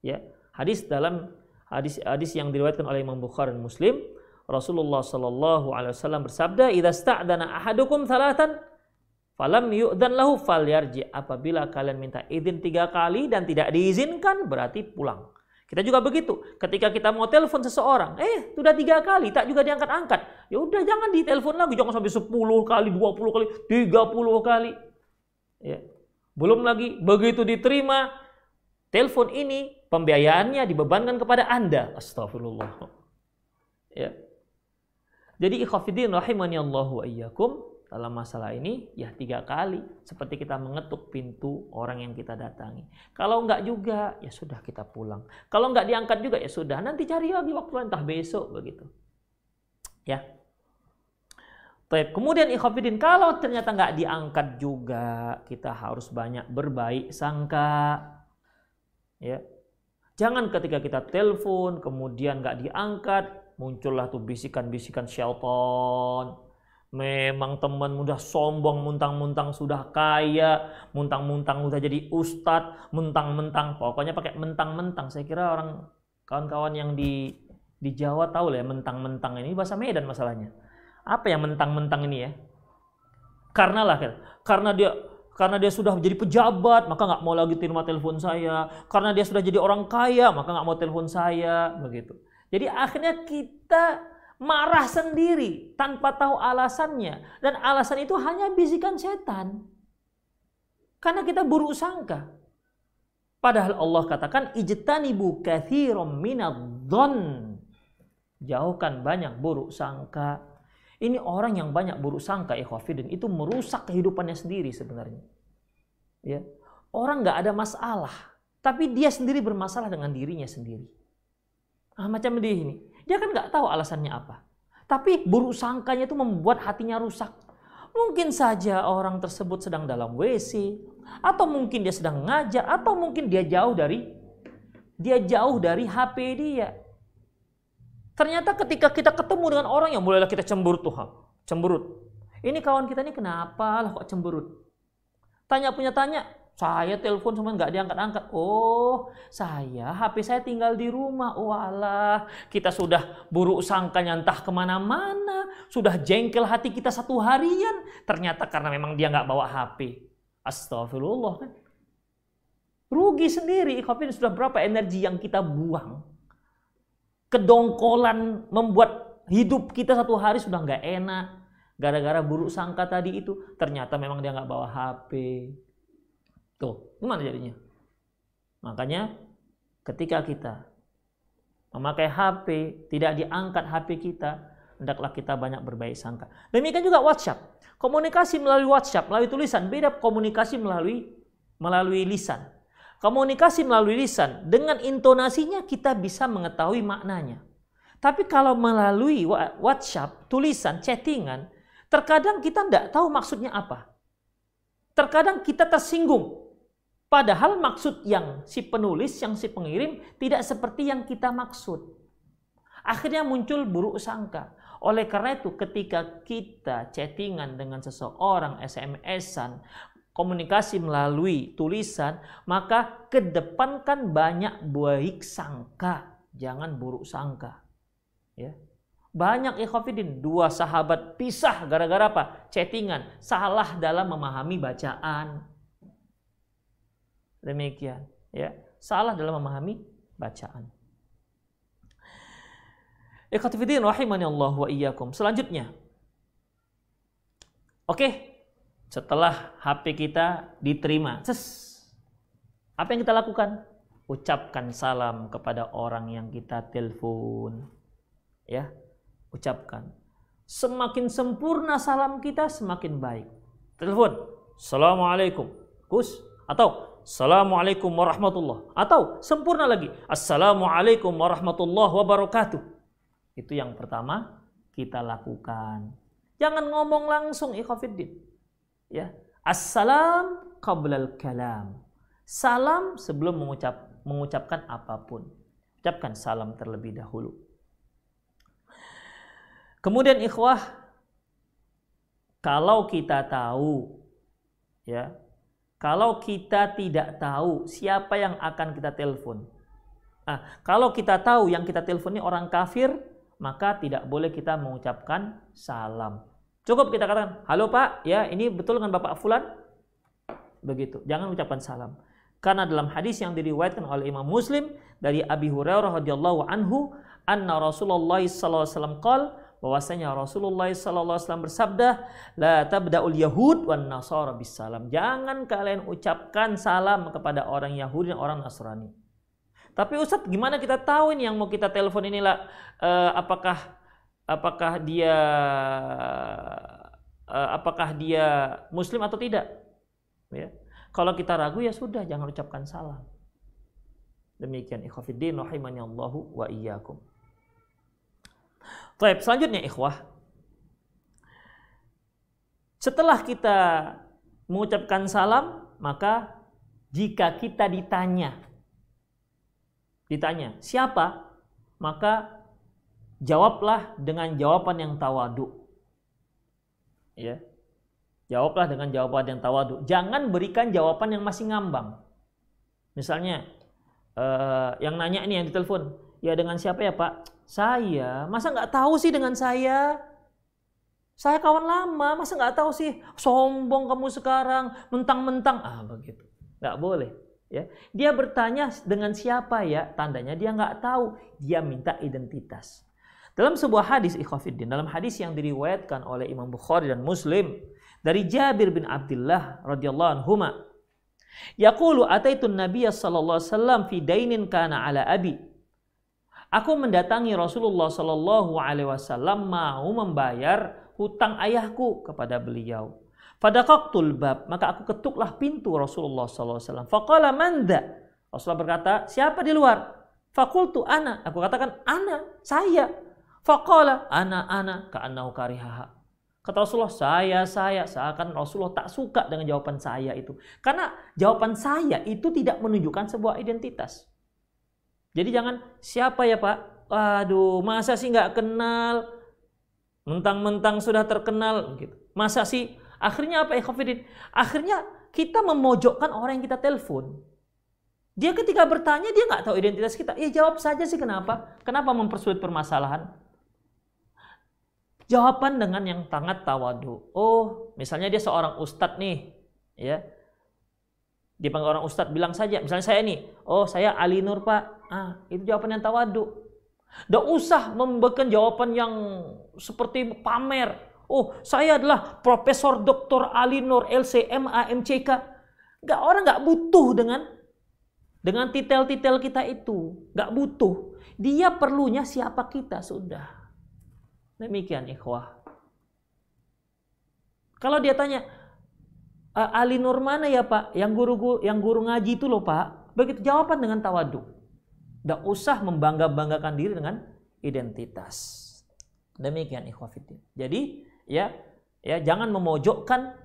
Ya, hadis dalam hadis hadis yang diriwayatkan oleh Imam Bukhari dan Muslim, Rasulullah Shallallahu Alaihi Wasallam bersabda, "Idza sta'dana ahadukum salatan, falam yu'dan lahu falyarji." Apabila kalian minta izin tiga kali dan tidak diizinkan, berarti pulang. Kita juga begitu. Ketika kita mau telepon seseorang, eh sudah tiga kali, tak juga diangkat-angkat. Ya udah jangan ditelepon lagi, jangan sampai 10 kali, 20 kali, 30 kali. Ya. Belum lagi begitu diterima telepon ini pembiayaannya dibebankan kepada Anda. Astagfirullah. Ya. Jadi ikhafidin rahimani Allah wa iyyakum dalam masalah ini ya tiga kali seperti kita mengetuk pintu orang yang kita datangi. Kalau enggak juga ya sudah kita pulang. Kalau enggak diangkat juga ya sudah nanti cari lagi waktu entah besok begitu. Ya. Baik, kemudian ikhafidin kalau ternyata enggak diangkat juga kita harus banyak berbaik sangka. Ya. Jangan ketika kita telepon, kemudian nggak diangkat, muncullah tuh bisikan-bisikan syaitan. Memang teman mudah sombong, muntang-muntang sudah kaya, muntang-muntang udah jadi ustad, mentang-mentang, pokoknya pakai mentang-mentang. Saya kira orang kawan-kawan yang di di Jawa tahu lah ya mentang-mentang ini bahasa Medan masalahnya. Apa yang mentang-mentang ini ya? Karena lah, karena dia karena dia sudah menjadi pejabat, maka nggak mau lagi terima telepon saya. Karena dia sudah jadi orang kaya, maka nggak mau telepon saya. Begitu. Jadi akhirnya kita marah sendiri tanpa tahu alasannya. Dan alasan itu hanya bisikan setan. Karena kita buruk sangka. Padahal Allah katakan ijtanibu katsiran minadh-dhon. Jauhkan banyak buruk sangka. Ini orang yang banyak buruk sangka ikhwafidin itu merusak kehidupannya sendiri sebenarnya. Ya. Orang nggak ada masalah, tapi dia sendiri bermasalah dengan dirinya sendiri. Ah, macam dia ini, dia kan nggak tahu alasannya apa. Tapi buruk sangkanya itu membuat hatinya rusak. Mungkin saja orang tersebut sedang dalam WC, atau mungkin dia sedang ngajar, atau mungkin dia jauh dari dia jauh dari HP dia. Ternyata ketika kita ketemu dengan orang yang mulailah kita cemberut tuh, cemberut. Ini kawan kita ini kenapa lah kok cemberut? Tanya punya tanya, saya telepon cuma nggak diangkat-angkat. Oh, saya HP saya tinggal di rumah. Allah, kita sudah buruk sangkanya entah ke mana-mana. Sudah jengkel hati kita satu harian. Ternyata karena memang dia nggak bawa HP. Astagfirullah kan. Rugi sendiri. Ikhwafin sudah berapa energi yang kita buang kedongkolan membuat hidup kita satu hari sudah nggak enak gara-gara buruk sangka tadi itu ternyata memang dia nggak bawa HP tuh gimana jadinya makanya ketika kita memakai HP tidak diangkat HP kita hendaklah kita banyak berbaik sangka demikian juga WhatsApp komunikasi melalui WhatsApp melalui tulisan beda komunikasi melalui melalui lisan Komunikasi melalui lisan dengan intonasinya kita bisa mengetahui maknanya. Tapi kalau melalui WhatsApp, tulisan, chattingan, terkadang kita tidak tahu maksudnya apa. Terkadang kita tersinggung. Padahal maksud yang si penulis, yang si pengirim tidak seperti yang kita maksud. Akhirnya muncul buruk sangka. Oleh karena itu ketika kita chattingan dengan seseorang, SMS-an, komunikasi melalui tulisan, maka kedepankan banyak baik sangka, jangan buruk sangka. Ya. Banyak ikhwafidin, dua sahabat pisah gara-gara apa? Chattingan, salah dalam memahami bacaan. Demikian, ya. Salah dalam memahami bacaan. Ikhwafidin rahimani Allah wa iyyakum. Selanjutnya. Oke, setelah HP kita diterima, ses, apa yang kita lakukan? Ucapkan salam kepada orang yang kita telepon. Ya, ucapkan. Semakin sempurna salam kita, semakin baik. Telepon, Assalamualaikum, Gus, atau Assalamualaikum warahmatullah. Atau sempurna lagi, Assalamualaikum warahmatullah wabarakatuh. Itu yang pertama kita lakukan. Jangan ngomong langsung ikhafidin ya assalam qablal kalam salam sebelum mengucap mengucapkan apa pun ucapkan salam terlebih dahulu kemudian ikhwah kalau kita tahu ya kalau kita tidak tahu siapa yang akan kita telepon nah, kalau kita tahu yang kita telepon ini orang kafir maka tidak boleh kita mengucapkan salam Cukup kita katakan, halo Pak, ya ini betul dengan Bapak Fulan? Begitu, jangan ucapkan salam. Karena dalam hadis yang diriwayatkan oleh Imam Muslim dari Abi Hurairah radhiyallahu anhu, anna Rasulullah sallallahu alaihi wasallam bahwasanya Rasulullah wasallam bersabda, la tabda'ul yahud wan nasara bis salam. Jangan kalian ucapkan salam kepada orang Yahudi dan orang Nasrani. Tapi Ustadz, gimana kita tahu ini yang mau kita telepon inilah uh, apakah apakah dia uh, apakah dia muslim atau tidak ya kalau kita ragu ya sudah jangan ucapkan salam demikian ikhwafiddin rahimani Allahu wa iyyakum Baik, selanjutnya ikhwah setelah kita mengucapkan salam maka jika kita ditanya ditanya, "Siapa?" Maka jawablah dengan jawaban yang tawadu. Ya. Jawablah dengan jawaban yang tawadu. Jangan berikan jawaban yang masih ngambang. Misalnya, uh, yang nanya ini yang ditelepon, ya dengan siapa ya Pak? Saya, masa nggak tahu sih dengan saya? Saya kawan lama, masa nggak tahu sih? Sombong kamu sekarang, mentang-mentang. Ah begitu, nggak boleh. Ya, dia bertanya dengan siapa ya? Tandanya dia nggak tahu. Dia minta identitas. Dalam sebuah hadis ikhwafiddin, dalam hadis yang diriwayatkan oleh Imam Bukhari dan Muslim dari Jabir bin Abdullah radhiyallahu anhu, yaqulu ataitu Nabiy sallallahu alaihi wasallam fi dainin kana ala abi Aku mendatangi Rasulullah Shallallahu Alaihi Wasallam mau membayar hutang ayahku kepada beliau. Pada kaktul bab, maka aku ketuklah pintu Rasulullah Sallallahu Alaihi Wasallam. Fakala manda. Rasulullah berkata, siapa di luar? Fakultu ana. Aku katakan, ana, saya. Fakala, ana, ana, ka'annahu karihaha. Kata Rasulullah, saya, saya. Seakan Rasulullah tak suka dengan jawaban saya itu. Karena jawaban saya itu tidak menunjukkan sebuah identitas. Jadi jangan siapa ya Pak? Aduh, masa sih nggak kenal? Mentang-mentang sudah terkenal gitu. Masa sih? Akhirnya apa ya Khafidin? Akhirnya kita memojokkan orang yang kita telepon. Dia ketika bertanya dia nggak tahu identitas kita. Ya jawab saja sih kenapa? Kenapa mempersulit permasalahan? Jawaban dengan yang sangat tawadu. Oh, misalnya dia seorang ustadz nih, ya dipanggil orang ustadz bilang saja misalnya saya nih oh saya Ali Nur pak ah itu jawaban yang tawadu tidak usah memberikan jawaban yang seperti pamer oh saya adalah Profesor Dr. Ali Nur LCM AMCK nggak orang nggak butuh dengan dengan titel-titel kita itu nggak butuh dia perlunya siapa kita sudah demikian ikhwah kalau dia tanya uh, Ali Nur mana ya Pak? Yang guru, guru yang guru ngaji itu loh Pak. Begitu jawaban dengan tawadu. Tidak usah membangga-banggakan diri dengan identitas. Demikian ikhwafidin. Jadi ya ya jangan memojokkan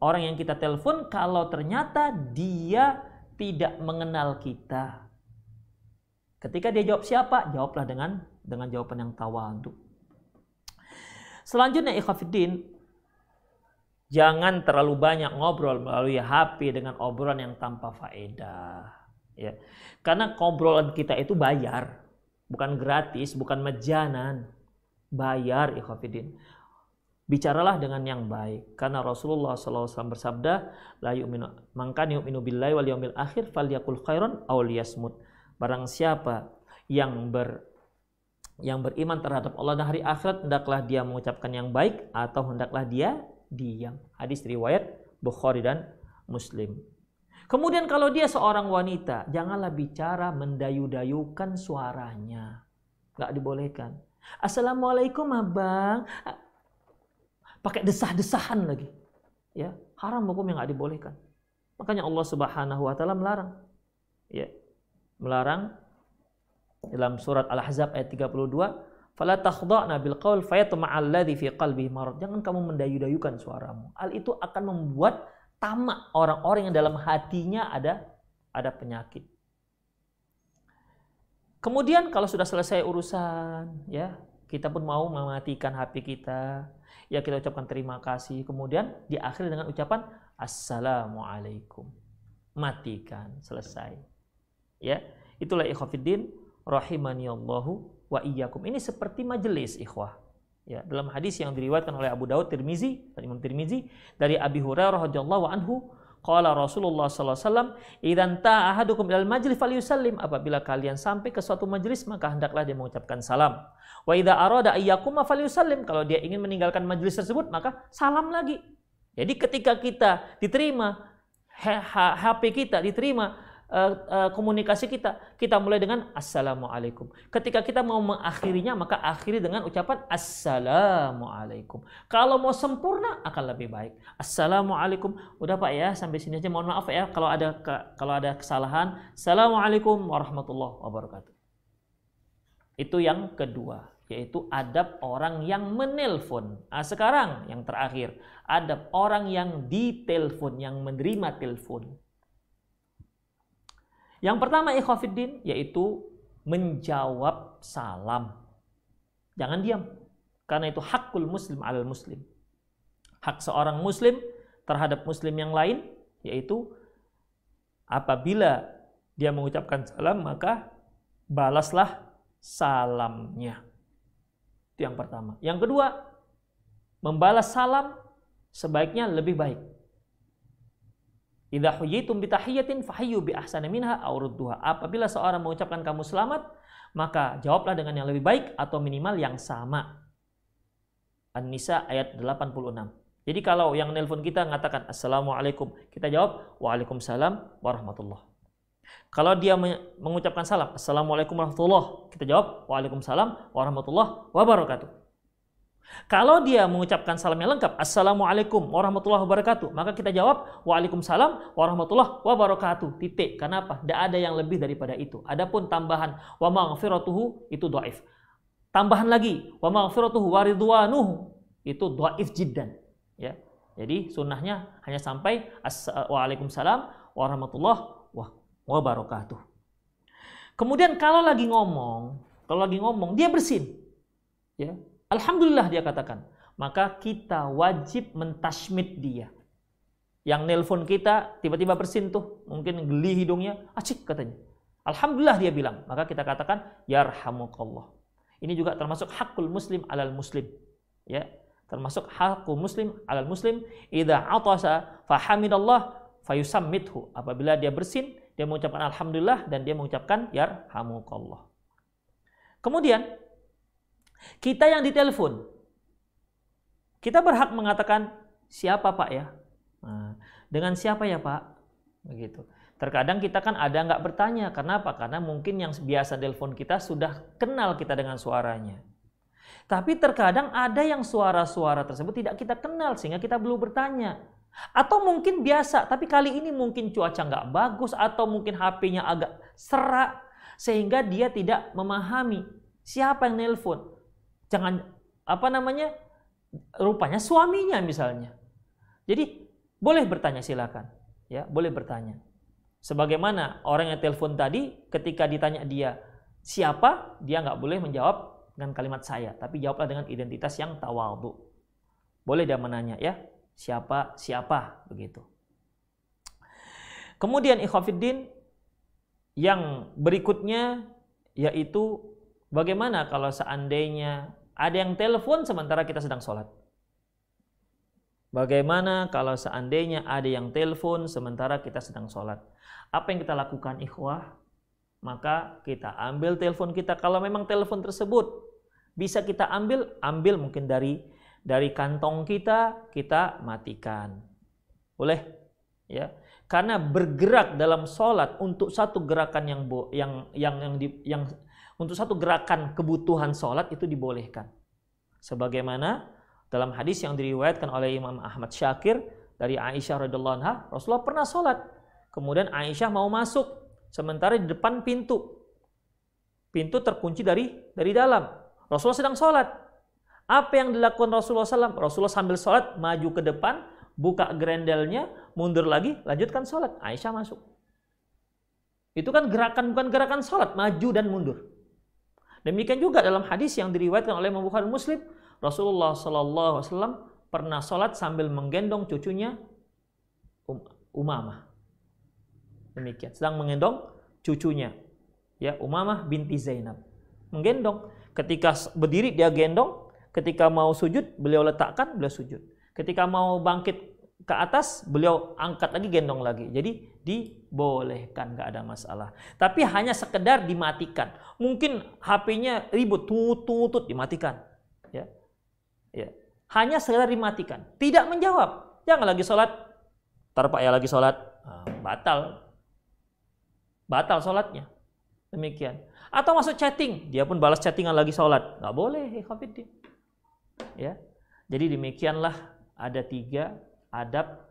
orang yang kita telepon kalau ternyata dia tidak mengenal kita. Ketika dia jawab siapa, jawablah dengan dengan jawaban yang tawadu. Selanjutnya ikhwafidin, Jangan terlalu banyak ngobrol melalui HP dengan obrolan yang tanpa faedah. Ya. Karena ngobrolan kita itu bayar, bukan gratis, bukan mejanan. Bayar ikhafidin. Bicaralah dengan yang baik. Karena Rasulullah SAW bersabda, La yu'minu, mangkan yu'minu billahi wal yawmil akhir falyakul khairan aw liyasmut. Barang siapa yang ber yang beriman terhadap Allah dan hari akhirat hendaklah dia mengucapkan yang baik atau hendaklah dia diam. Hadis riwayat Bukhari dan Muslim. Kemudian kalau dia seorang wanita, janganlah bicara mendayu-dayukan suaranya. Nggak dibolehkan. Assalamualaikum abang. Pakai desah-desahan lagi. Ya, haram hukum yang nggak dibolehkan. Makanya Allah Subhanahu wa taala melarang. Ya. Melarang dalam surat Al-Ahzab ayat 32 Fala takhda'na bil qaul fayatma'alladzi fi qalbihi marad. Jangan kamu mendayu-dayukan suaramu. Hal itu akan membuat tamak orang-orang yang dalam hatinya ada ada penyakit. Kemudian kalau sudah selesai urusan, ya kita pun mau mematikan HP kita, ya kita ucapkan terima kasih. Kemudian diakhiri dengan ucapan assalamualaikum. Matikan, selesai. Ya, itulah ikhwatiddin rahimani Allahu wa iyyakum. Ini seperti majelis ikhwah. Ya, dalam hadis yang diriwayatkan oleh Abu Dawud Tirmizi dan Imam Tirmizi dari Abi Hurairah radhiyallahu anhu Qala Rasulullah sallallahu alaihi wasallam, "Idzan ilal majlis falyusallim." Apabila kalian sampai ke suatu majelis, maka hendaklah dia mengucapkan salam. Wa idza arada ayyakuma falyusallim. Kalau dia ingin meninggalkan majelis tersebut, maka salam lagi. Jadi ketika kita diterima HP kita diterima uh, uh, komunikasi kita. Kita mulai dengan assalamualaikum. Ketika kita mau mengakhirinya maka akhiri dengan ucapan assalamualaikum. Kalau mau sempurna akan lebih baik. Assalamualaikum. Udah Pak ya sampai sini aja. Mohon maaf ya kalau ada kalau ada kesalahan. Assalamualaikum warahmatullahi wabarakatuh. Itu yang kedua yaitu adab orang yang menelpon. Nah, sekarang yang terakhir, adab orang yang ditelepon, yang menerima telepon. Yang pertama ikhwafiddin yaitu menjawab salam. Jangan diam. Karena itu hakul muslim alal muslim. Hak seorang muslim terhadap muslim yang lain yaitu apabila dia mengucapkan salam maka balaslah salamnya. Itu yang pertama. Yang kedua, membalas salam sebaiknya lebih baik. Idza huyitum bi tahiyatin fahayyu bi ahsana minha aw rudduha. Apabila seorang mengucapkan kamu selamat, maka jawablah dengan yang lebih baik atau minimal yang sama. An-Nisa ayat 86. Jadi kalau yang nelpon kita mengatakan Assalamualaikum, kita jawab Waalaikumsalam warahmatullah. Kalau dia mengucapkan salam Assalamualaikum warahmatullah, kita jawab Waalaikumsalam warahmatullah wabarakatuh. Kalau dia mengucapkan salam yang lengkap, Assalamualaikum warahmatullahi wabarakatuh, maka kita jawab, Waalaikumsalam warahmatullahi wabarakatuh. Titik. Kenapa? Tidak ada yang lebih daripada itu. Adapun tambahan, wa maghfiratuhu, itu do'if. Tambahan lagi, wa maghfiratuhu waridwanuhu, itu do'if jiddan. Ya. Jadi sunnahnya hanya sampai Waalaikumsalam warahmatullahi wabarakatuh. Kemudian kalau lagi ngomong, kalau lagi ngomong, dia bersin. Ya, Alhamdulillah dia katakan. Maka kita wajib mentashmid dia. Yang nelpon kita tiba-tiba bersin tuh, mungkin geli hidungnya, acik katanya. Alhamdulillah dia bilang. Maka kita katakan, yarhamukallah. Ini juga termasuk hakul muslim alal muslim. Ya, termasuk hakul muslim alal muslim. Idza atasa fahamidallah fayusammithu. Apabila dia bersin, dia mengucapkan alhamdulillah dan dia mengucapkan yarhamukallah. Kemudian kita yang ditelepon, kita berhak mengatakan siapa Pak ya? Nah, dengan siapa ya Pak? Begitu. Terkadang kita kan ada nggak bertanya, kenapa? Karena mungkin yang biasa telepon kita sudah kenal kita dengan suaranya. Tapi terkadang ada yang suara-suara tersebut tidak kita kenal sehingga kita belum bertanya. Atau mungkin biasa, tapi kali ini mungkin cuaca nggak bagus atau mungkin HP-nya agak serak sehingga dia tidak memahami siapa yang nelpon jangan apa namanya rupanya suaminya misalnya. Jadi boleh bertanya silakan, ya boleh bertanya. Sebagaimana orang yang telepon tadi, ketika ditanya dia siapa, dia nggak boleh menjawab dengan kalimat saya, tapi jawablah dengan identitas yang tawaldu. Boleh dia menanya ya, siapa siapa begitu. Kemudian ikhwafiddin yang berikutnya yaitu Bagaimana kalau seandainya ada yang telepon sementara kita sedang sholat? Bagaimana kalau seandainya ada yang telepon sementara kita sedang sholat? Apa yang kita lakukan ikhwah? Maka kita ambil telepon kita. Kalau memang telepon tersebut bisa kita ambil, ambil mungkin dari dari kantong kita, kita matikan. Boleh? Ya. Karena bergerak dalam sholat untuk satu gerakan yang yang yang yang, di, yang untuk satu gerakan kebutuhan sholat itu dibolehkan. Sebagaimana dalam hadis yang diriwayatkan oleh Imam Ahmad Syakir dari Aisyah radhiallahu anha, Rasulullah pernah sholat. Kemudian Aisyah mau masuk, sementara di depan pintu. Pintu terkunci dari dari dalam. Rasulullah sedang sholat. Apa yang dilakukan Rasulullah SAW? Rasulullah sambil sholat maju ke depan, buka grendelnya, mundur lagi, lanjutkan sholat. Aisyah masuk. Itu kan gerakan bukan gerakan sholat, maju dan mundur. Demikian juga dalam hadis yang diriwayatkan oleh Imam Muslim, Rasulullah Wasallam pernah sholat sambil menggendong cucunya um, Umamah. Demikian, sedang menggendong cucunya, ya Umamah binti Zainab. Menggendong. Ketika berdiri dia gendong, ketika mau sujud beliau letakkan, beliau sujud. Ketika mau bangkit ke atas, beliau angkat lagi, gendong lagi. Jadi dibolehkan, nggak ada masalah. Tapi hanya sekedar dimatikan. Mungkin HP-nya ribut, tutut, dimatikan. Ya, ya. Hanya sekedar dimatikan. Tidak menjawab. Jangan lagi sholat. Ntar Pak ya lagi sholat. Nah, batal. Batal sholatnya. Demikian. Atau masuk chatting. Dia pun balas chattingan lagi sholat. Nggak boleh. Ya. Jadi demikianlah ada tiga adab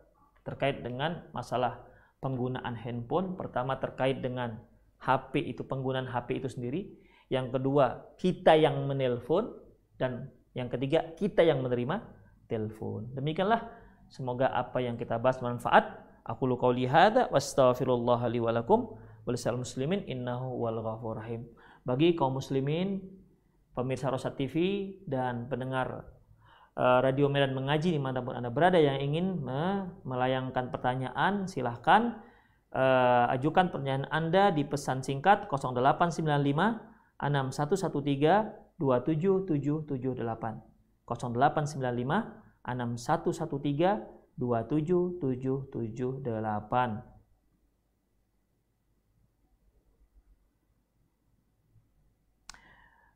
terkait dengan masalah penggunaan handphone. Pertama terkait dengan HP itu penggunaan HP itu sendiri. Yang kedua, kita yang menelpon dan yang ketiga, kita yang menerima telepon. Demikianlah semoga apa yang kita bahas bermanfaat. Aku lu qauli hadza wastaghfirullah li wa lakum muslimin innahu wal ghafur rahim. bagi kaum muslimin, pemirsa Rosat TV dan pendengar Radio Medan Mengaji di mana pun Anda berada yang ingin melayangkan pertanyaan, silahkan uh, ajukan pertanyaan Anda di pesan singkat 0895 6113 27778. 0895 6113 27778.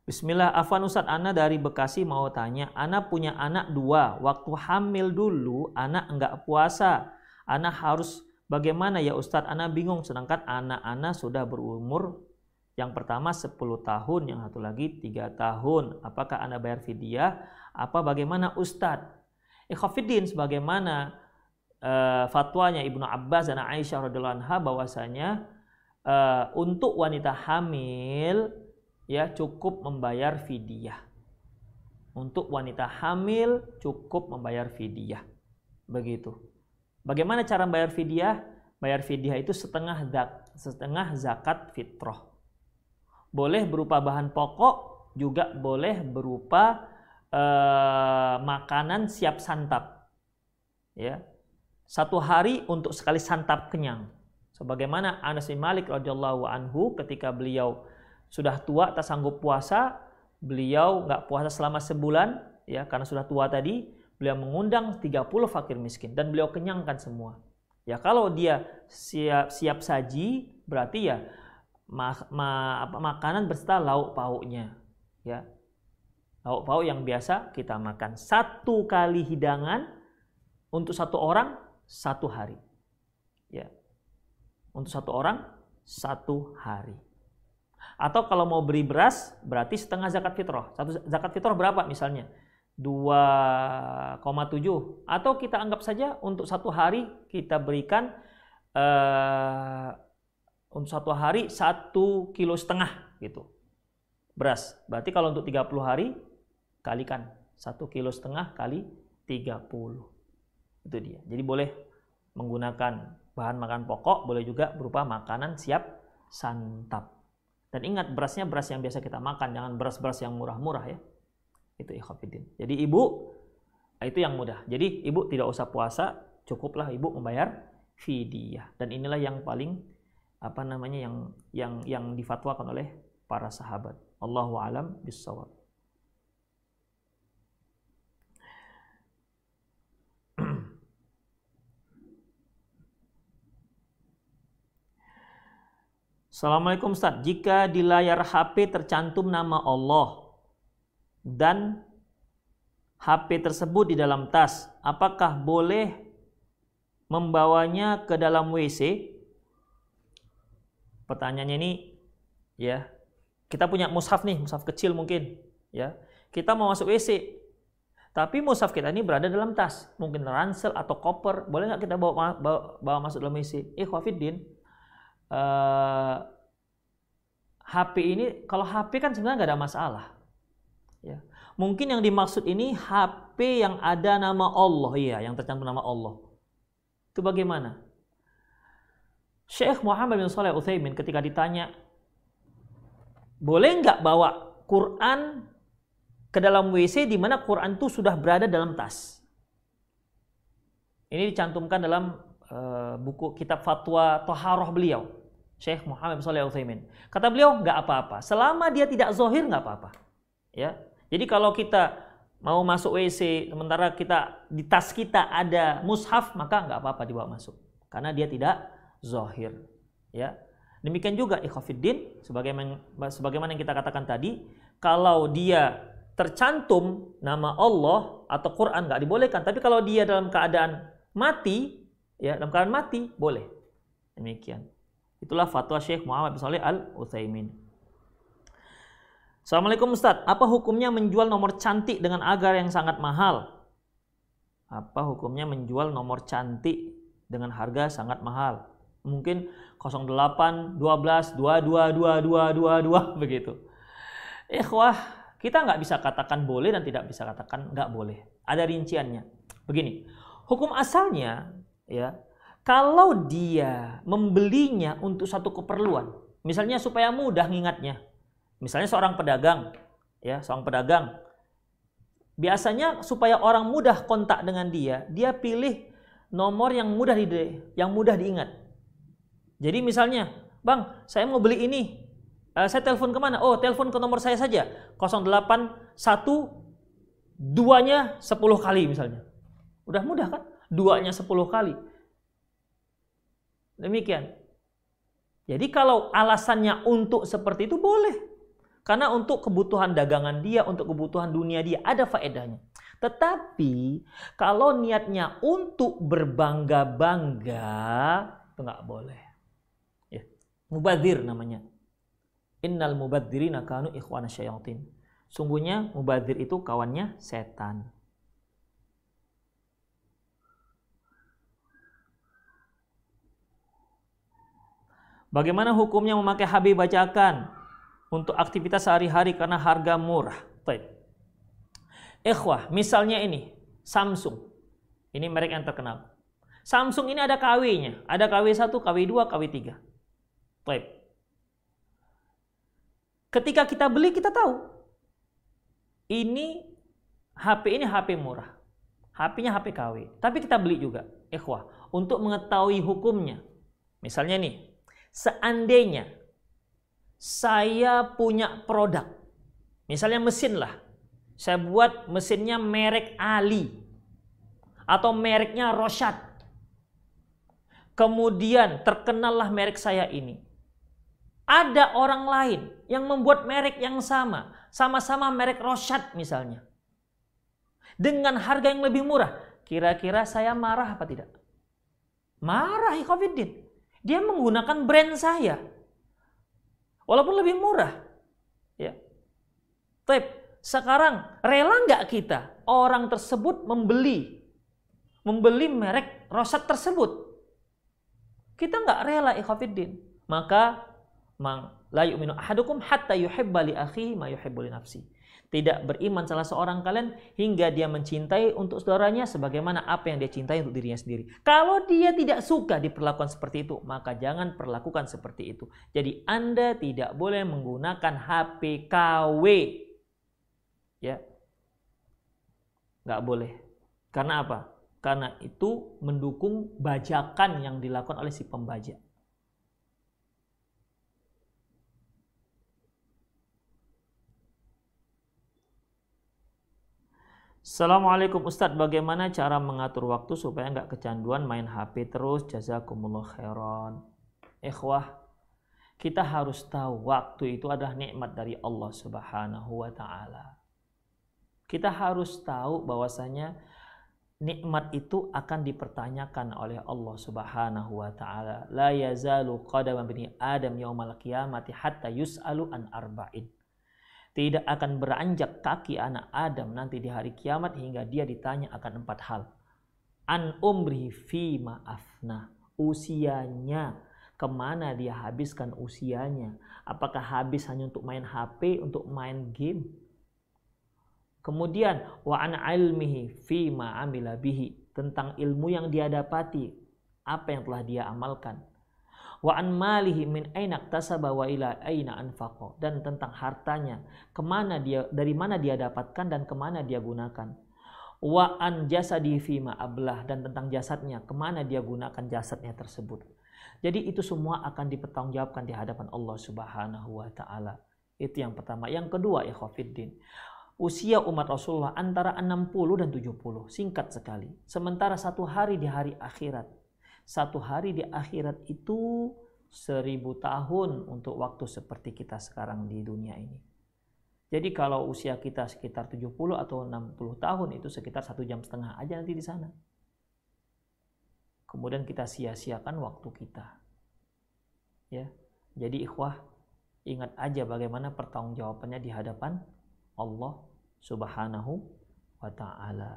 Bismillah, Afwan Ustaz Ana dari Bekasi mau tanya, Ana punya anak dua, waktu hamil dulu anak enggak puasa, Ana harus bagaimana ya Ustadz? Ana bingung, sedangkan anak Ana sudah berumur yang pertama 10 tahun, yang satu lagi 3 tahun. Apakah Anda bayar fidyah? Apa bagaimana Ustadz? Ikhafidin sebagaimana uh, fatwanya Ibnu Abbas dan Aisyah radhiyallahu anha bahwasanya uh, untuk wanita hamil ya cukup membayar fidyah. Untuk wanita hamil cukup membayar fidyah. Begitu. Bagaimana cara bayar fidyah? Bayar fidyah itu setengah zak, setengah zakat fitrah. Boleh berupa bahan pokok, juga boleh berupa eh, makanan siap santap. Ya. Satu hari untuk sekali santap kenyang. Sebagaimana Anas bin Malik radhiyallahu anhu ketika beliau sudah tua tak sanggup puasa, beliau nggak puasa selama sebulan ya karena sudah tua tadi, beliau mengundang 30 fakir miskin dan beliau kenyangkan semua. Ya kalau dia siap siap saji berarti ya ma, ma, makanan berserta lauk pauknya. Ya, lauk pauk yang biasa kita makan satu kali hidangan untuk satu orang satu hari ya untuk satu orang satu hari atau kalau mau beri beras berarti setengah zakat fitrah. Satu zakat fitrah berapa misalnya? 2,7 atau kita anggap saja untuk satu hari kita berikan uh, untuk satu hari satu kilo setengah gitu. Beras. Berarti kalau untuk 30 hari kalikan. Satu kilo setengah kali 30 itu dia. Jadi boleh menggunakan bahan makan pokok boleh juga berupa makanan siap santap dan ingat berasnya beras yang biasa kita makan jangan beras-beras yang murah-murah ya. Itu ikhafidin jadi ibu itu yang mudah. Jadi ibu tidak usah puasa cukuplah ibu membayar fidyah. Dan inilah yang paling apa namanya yang yang yang difatwakan oleh para sahabat. Allahu alam bisawab Assalamualaikum Ustaz. Jika di layar HP tercantum nama Allah dan HP tersebut di dalam tas, apakah boleh membawanya ke dalam WC? Pertanyaannya ini ya. Kita punya mushaf nih, mushaf kecil mungkin, ya. Kita mau masuk WC. Tapi mushaf kita ini berada dalam tas, mungkin ransel atau koper. Boleh nggak kita bawa, bawa, bawa masuk dalam WC? Eh, Wafiddin, uh, eh, HP ini kalau HP kan sebenarnya nggak ada masalah. Ya. Mungkin yang dimaksud ini HP yang ada nama Allah, iya, yang tercantum nama Allah. Itu bagaimana? Syekh Muhammad bin Saleh Utsaimin ketika ditanya, boleh nggak bawa Quran ke dalam WC di mana Quran itu sudah berada dalam tas? Ini dicantumkan dalam uh, buku kitab fatwa Toharoh beliau. Syekh Muhammad Shalih Utsaimin. Kata beliau nggak apa-apa, selama dia tidak zohir nggak apa-apa. Ya, jadi kalau kita mau masuk WC sementara kita di tas kita ada mushaf maka nggak apa-apa dibawa masuk karena dia tidak zohir. Ya, demikian juga ikhafiddin sebagaimana sebagaimana yang kita katakan tadi, kalau dia tercantum nama Allah atau Quran nggak dibolehkan, tapi kalau dia dalam keadaan mati, ya dalam keadaan mati boleh. Demikian. Itulah fatwa Syekh Muhammad bin Shalih Al Utsaimin. Assalamualaikum Ustaz, apa hukumnya menjual nomor cantik dengan agar yang sangat mahal? Apa hukumnya menjual nomor cantik dengan harga sangat mahal? Mungkin 08, 12, 22, 22, 22 begitu. Ikhwah, kita nggak bisa katakan boleh dan tidak bisa katakan nggak boleh. Ada rinciannya. Begini, hukum asalnya ya kalau dia membelinya untuk satu keperluan, misalnya supaya mudah ngingatnya, Misalnya seorang pedagang, ya, seorang pedagang. Biasanya supaya orang mudah kontak dengan dia, dia pilih nomor yang mudah di yang mudah diingat. Jadi misalnya, "Bang, saya mau beli ini. Uh, saya telepon ke mana? Oh, telepon ke nomor saya saja. 081 duanya 10 kali misalnya. Udah mudah kan? Duanya 10 kali. Demikian. Jadi kalau alasannya untuk seperti itu boleh. Karena untuk kebutuhan dagangan dia, untuk kebutuhan dunia dia ada faedahnya. Tetapi kalau niatnya untuk berbangga-bangga itu nggak boleh. Ya. Mubadir namanya. Innal mubadzirina kanu ikhwana syayatin. Sungguhnya mubadir itu kawannya setan. Bagaimana hukumnya memakai habib bacakan? untuk aktivitas sehari-hari karena harga murah. Baik. Ikhwah, misalnya ini Samsung. Ini merek yang terkenal. Samsung ini ada KW-nya. Ada KW1, KW2, KW3. Baik. Ketika kita beli kita tahu. Ini HP ini HP murah. HP-nya HP KW. Tapi kita beli juga. Ikhwah, untuk mengetahui hukumnya. Misalnya nih, seandainya saya punya produk. Misalnya mesin lah. Saya buat mesinnya merek Ali. Atau mereknya Roshad. Kemudian terkenallah merek saya ini. Ada orang lain yang membuat merek yang sama. Sama-sama merek Roshad misalnya. Dengan harga yang lebih murah. Kira-kira saya marah apa tidak? Marah Ikhwafiddin. Dia menggunakan brand saya walaupun lebih murah. Ya. Tapi sekarang rela nggak kita orang tersebut membeli membeli merek rosat tersebut? Kita nggak rela ikhafidin. Maka mang la yu'minu ahadukum hatta yuhibba li akhihi ma yuhibbu li nafsi. Tidak beriman salah seorang kalian hingga dia mencintai untuk saudaranya sebagaimana apa yang dia cintai untuk dirinya sendiri. Kalau dia tidak suka diperlakukan seperti itu, maka jangan perlakukan seperti itu. Jadi Anda tidak boleh menggunakan HP KW. Ya. Nggak boleh. Karena apa? Karena itu mendukung bajakan yang dilakukan oleh si pembajak. Assalamualaikum Ustadz, bagaimana cara mengatur waktu supaya nggak kecanduan main HP terus? Jazakumullah khairan. Ikhwah, kita harus tahu waktu itu adalah nikmat dari Allah Subhanahu wa taala. Kita harus tahu bahwasanya nikmat itu akan dipertanyakan oleh Allah Subhanahu wa taala. La yazalu qadama bani Adam yaumal qiyamati hatta yus'alu an arba'in tidak akan beranjak kaki anak Adam nanti di hari kiamat hingga dia ditanya akan empat hal. An umri fi maafna. Usianya. Ke mana dia habiskan usianya. Apakah habis hanya untuk main HP, untuk main game? Kemudian wa an ilmihi fi ma amila bihi. Tentang ilmu yang dia dapati. Apa yang telah dia amalkan wa an malihi min aina tasaba wa ila aina anfaqa. Dan tentang hartanya ke mana dia dari mana dia dapatkan dan ke mana dia gunakan. Wa an jasadi ma ablah. Dan tentang jasadnya ke mana dia gunakan jasadnya tersebut. Jadi itu semua akan dipertanggungjawabkan di hadapan Allah Subhanahu wa taala. Itu yang pertama. Yang kedua ya khafiddin usia umat Rasulullah antara 60 dan 70 singkat sekali. Sementara satu hari di hari akhirat satu hari di akhirat itu seribu tahun untuk waktu seperti kita sekarang di dunia ini. Jadi kalau usia kita sekitar 70 atau 60 tahun itu sekitar satu jam setengah aja nanti di sana. Kemudian kita sia-siakan waktu kita. Ya. Jadi ikhwah, ingat aja bagaimana pertanggungjawabannya di hadapan Allah Subhanahu wa taala.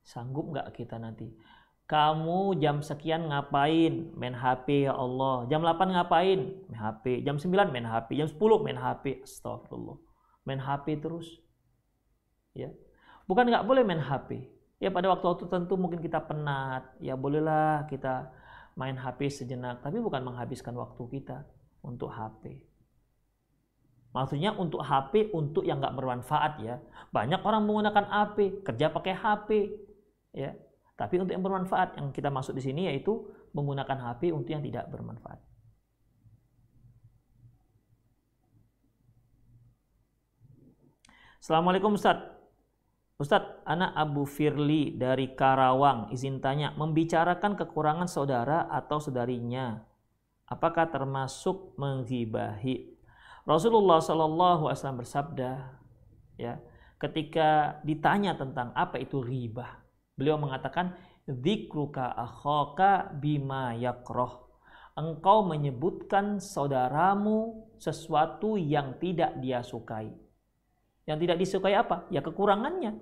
Sanggup nggak kita nanti? Kamu jam sekian ngapain? Main HP ya Allah. Jam 8 ngapain? Main HP. Jam 9 main HP. Jam 10 main HP. Astagfirullah. Main HP terus. Ya. Bukan nggak boleh main HP. Ya pada waktu-waktu tertentu mungkin kita penat. Ya bolehlah kita main HP sejenak. Tapi bukan menghabiskan waktu kita untuk HP. Maksudnya untuk HP untuk yang nggak bermanfaat ya. Banyak orang menggunakan HP, kerja pakai HP, ya. Tapi untuk yang bermanfaat yang kita masuk di sini yaitu menggunakan HP untuk yang tidak bermanfaat. Assalamualaikum Ustaz. Ustadz, anak Abu Firli dari Karawang izin tanya, membicarakan kekurangan saudara atau saudarinya, apakah termasuk menghibahi? Rasulullah Shallallahu Alaihi Wasallam bersabda, ya, ketika ditanya tentang apa itu ribah, beliau mengatakan, "Dzikruka akhaka bima yakroh." Engkau menyebutkan saudaramu sesuatu yang tidak dia sukai yang tidak disukai apa? Ya kekurangannya.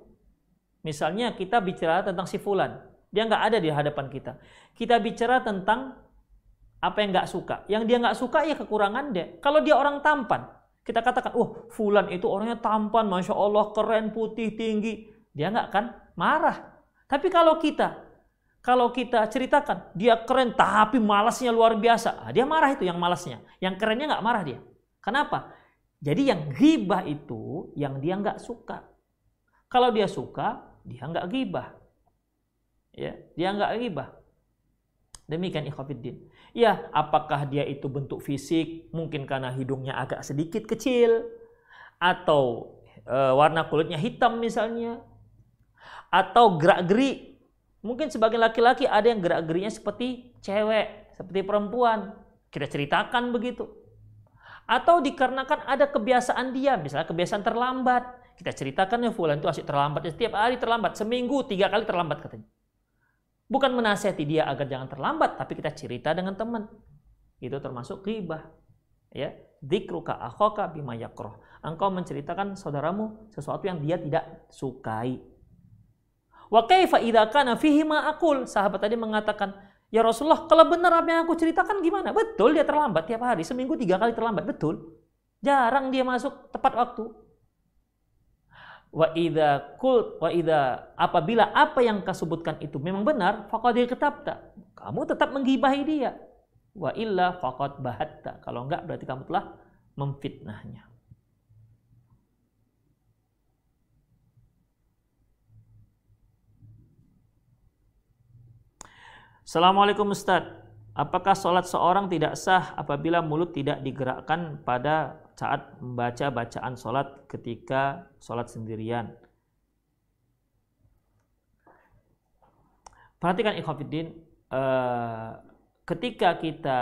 Misalnya kita bicara tentang si fulan, dia nggak ada di hadapan kita. Kita bicara tentang apa yang nggak suka. Yang dia nggak suka ya kekurangan dia. Kalau dia orang tampan, kita katakan, oh fulan itu orangnya tampan, masya Allah keren, putih, tinggi. Dia nggak akan marah. Tapi kalau kita, kalau kita ceritakan dia keren tapi malasnya luar biasa, ah, dia marah itu yang malasnya. Yang kerennya nggak marah dia. Kenapa? Jadi yang ghibah itu yang dia nggak suka. Kalau dia suka, dia nggak ghibah. Ya, dia nggak ghibah. Demikian ikhwafiddin. Ya, apakah dia itu bentuk fisik, mungkin karena hidungnya agak sedikit kecil, atau e, warna kulitnya hitam misalnya, atau gerak-gerik. Mungkin sebagian laki-laki ada yang gerak-geriknya seperti cewek, seperti perempuan. Kita ceritakan begitu atau dikarenakan ada kebiasaan dia, misalnya kebiasaan terlambat. Kita ceritakan ya Fulan itu asik terlambat, setiap hari terlambat, seminggu tiga kali terlambat katanya. Bukan menasihati dia agar jangan terlambat, tapi kita cerita dengan teman. Itu termasuk ghibah. Ya, dzikruka akhoka bima yakroh. Engkau menceritakan saudaramu sesuatu yang dia tidak sukai. Wa kaifa idza kana fihi ma aqul? Sahabat tadi mengatakan, Ya Rasulullah, kalau benar apa yang aku ceritakan gimana? Betul dia terlambat tiap hari, seminggu tiga kali terlambat, betul. Jarang dia masuk tepat waktu. Wa idza kul wa idza apabila apa yang kau sebutkan itu memang benar, faqad ketabta. Kamu tetap menggibahi dia. Wa illa faqad bahatta. Kalau enggak berarti kamu telah memfitnahnya. Assalamualaikum Ustaz. Apakah sholat seorang tidak sah apabila mulut tidak digerakkan pada saat membaca bacaan sholat ketika sholat sendirian? Perhatikan ikhwafiddin, eh, ketika kita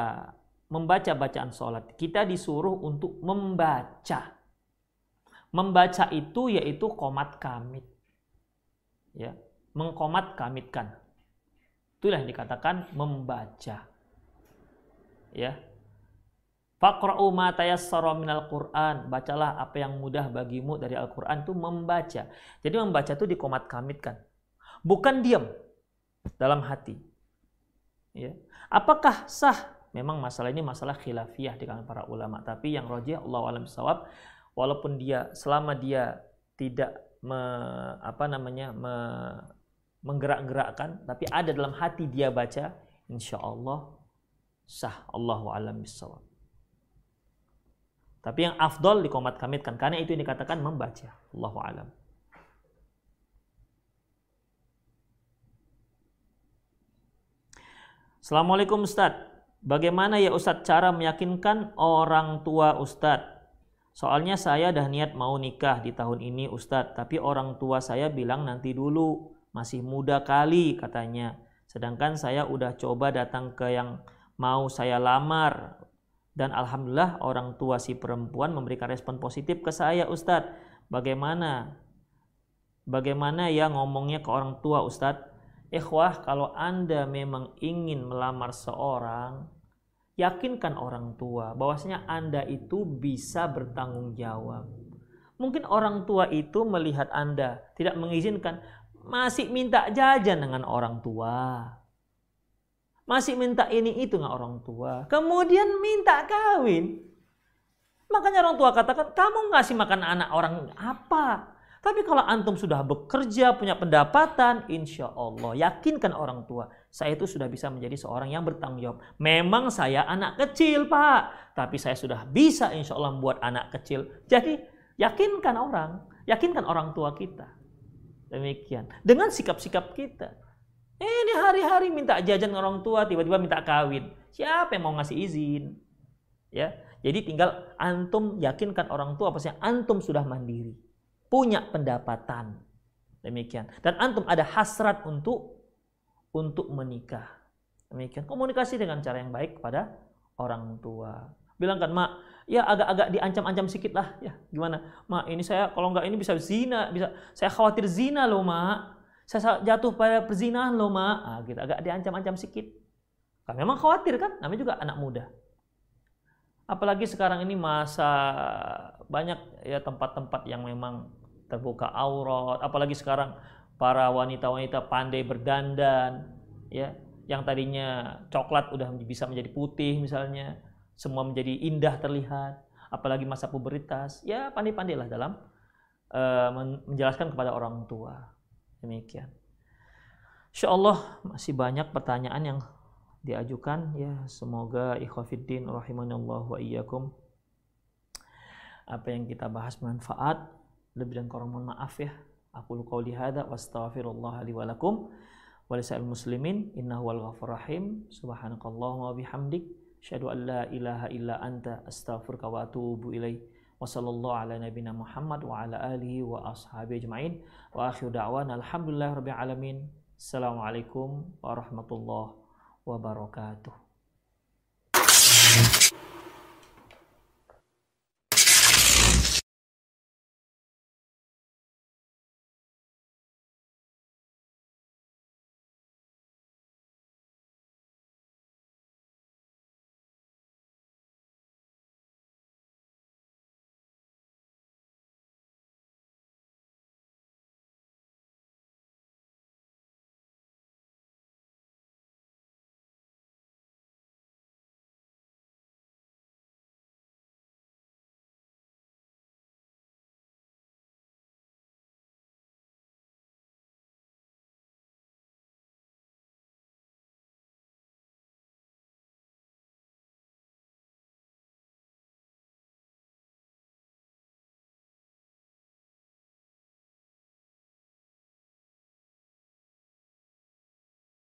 membaca bacaan sholat, kita disuruh untuk membaca. Membaca itu yaitu komat kamit. Ya, mengkomat kamitkan Itulah yang dikatakan membaca. Ya. Faqra'u ma tayassara minal Qur'an. Bacalah apa yang mudah bagimu dari Al-Qur'an itu membaca. Jadi membaca itu dikomat kamitkan. Bukan diam dalam hati. Ya. Apakah sah? Memang masalah ini masalah khilafiyah di kalangan para ulama. Tapi yang rojih Allah alam sawab, walaupun dia selama dia tidak me, apa namanya me, menggerak-gerakkan, tapi ada dalam hati dia baca, insya Allah sah Allahu alam bisawab. Tapi yang afdol dikomat kamitkan karena itu yang dikatakan membaca. Allahu alam. Assalamualaikum Ustaz. Bagaimana ya Ustaz cara meyakinkan orang tua Ustaz? Soalnya saya dah niat mau nikah di tahun ini Ustadz, tapi orang tua saya bilang nanti dulu masih muda kali katanya. Sedangkan saya udah coba datang ke yang mau saya lamar dan alhamdulillah orang tua si perempuan memberikan respon positif ke saya Ustadz. Bagaimana? Bagaimana ya ngomongnya ke orang tua Ustadz? Ikhwah kalau Anda memang ingin melamar seorang, yakinkan orang tua bahwasanya Anda itu bisa bertanggung jawab. Mungkin orang tua itu melihat Anda tidak mengizinkan, masih minta jajan dengan orang tua. Masih minta ini itu dengan orang tua. Kemudian minta kawin. Makanya orang tua katakan, kamu ngasih makan anak orang apa? Tapi kalau antum sudah bekerja, punya pendapatan, insya Allah yakinkan orang tua, saya itu sudah bisa menjadi seorang yang bertanggung jawab. Memang saya anak kecil pak, tapi saya sudah bisa insya Allah membuat anak kecil. Jadi yakinkan orang, yakinkan orang tua kita. Demikian. Dengan sikap-sikap kita. Ini hari-hari minta jajan orang tua, tiba-tiba minta kawin. Siapa yang mau ngasih izin? Ya, jadi tinggal antum yakinkan orang tua pasti antum sudah mandiri punya pendapatan. Demikian. Dan antum ada hasrat untuk untuk menikah. Demikian. Komunikasi dengan cara yang baik kepada orang tua. Bilangkan, "Mak, ya agak-agak diancam-ancam sedikit lah." Ya, gimana? "Mak, ini saya kalau nggak ini bisa zina, bisa saya khawatir zina loh, Mak. Saya jatuh pada perzinahan loh, Mak." Ah, gitu. Agak diancam-ancam sedikit. Kan memang khawatir kan? Namanya juga anak muda. Apalagi sekarang ini masa banyak ya tempat-tempat yang memang terbuka aurat, apalagi sekarang para wanita-wanita pandai berdandan, ya, yang tadinya coklat udah bisa menjadi putih misalnya, semua menjadi indah terlihat, apalagi masa pubertas, ya pandai-pandailah dalam uh, menjelaskan kepada orang tua. Demikian. Insya Allah masih banyak pertanyaan yang diajukan. Ya semoga ikhwafiddin rahimanallah wa iyyakum. Apa yang kita bahas bermanfaat. Lebih dan kurang mohon maaf ya. Aku qauli hadza wastaghfirullah li wa lakum wa muslimin. Innahu wal ghafur rahim. Subhanakallahumma wa bihamdik an la ilaha illa anta astaghfiruka wa atubu ilaik wa sallallahu ala nabiyyina Muhammad wa ala alihi wa ashabihi ajmain wa akhiru da'wana alhamdulillahi rabbil alamin assalamualaikum warahmatullahi wabarakatuh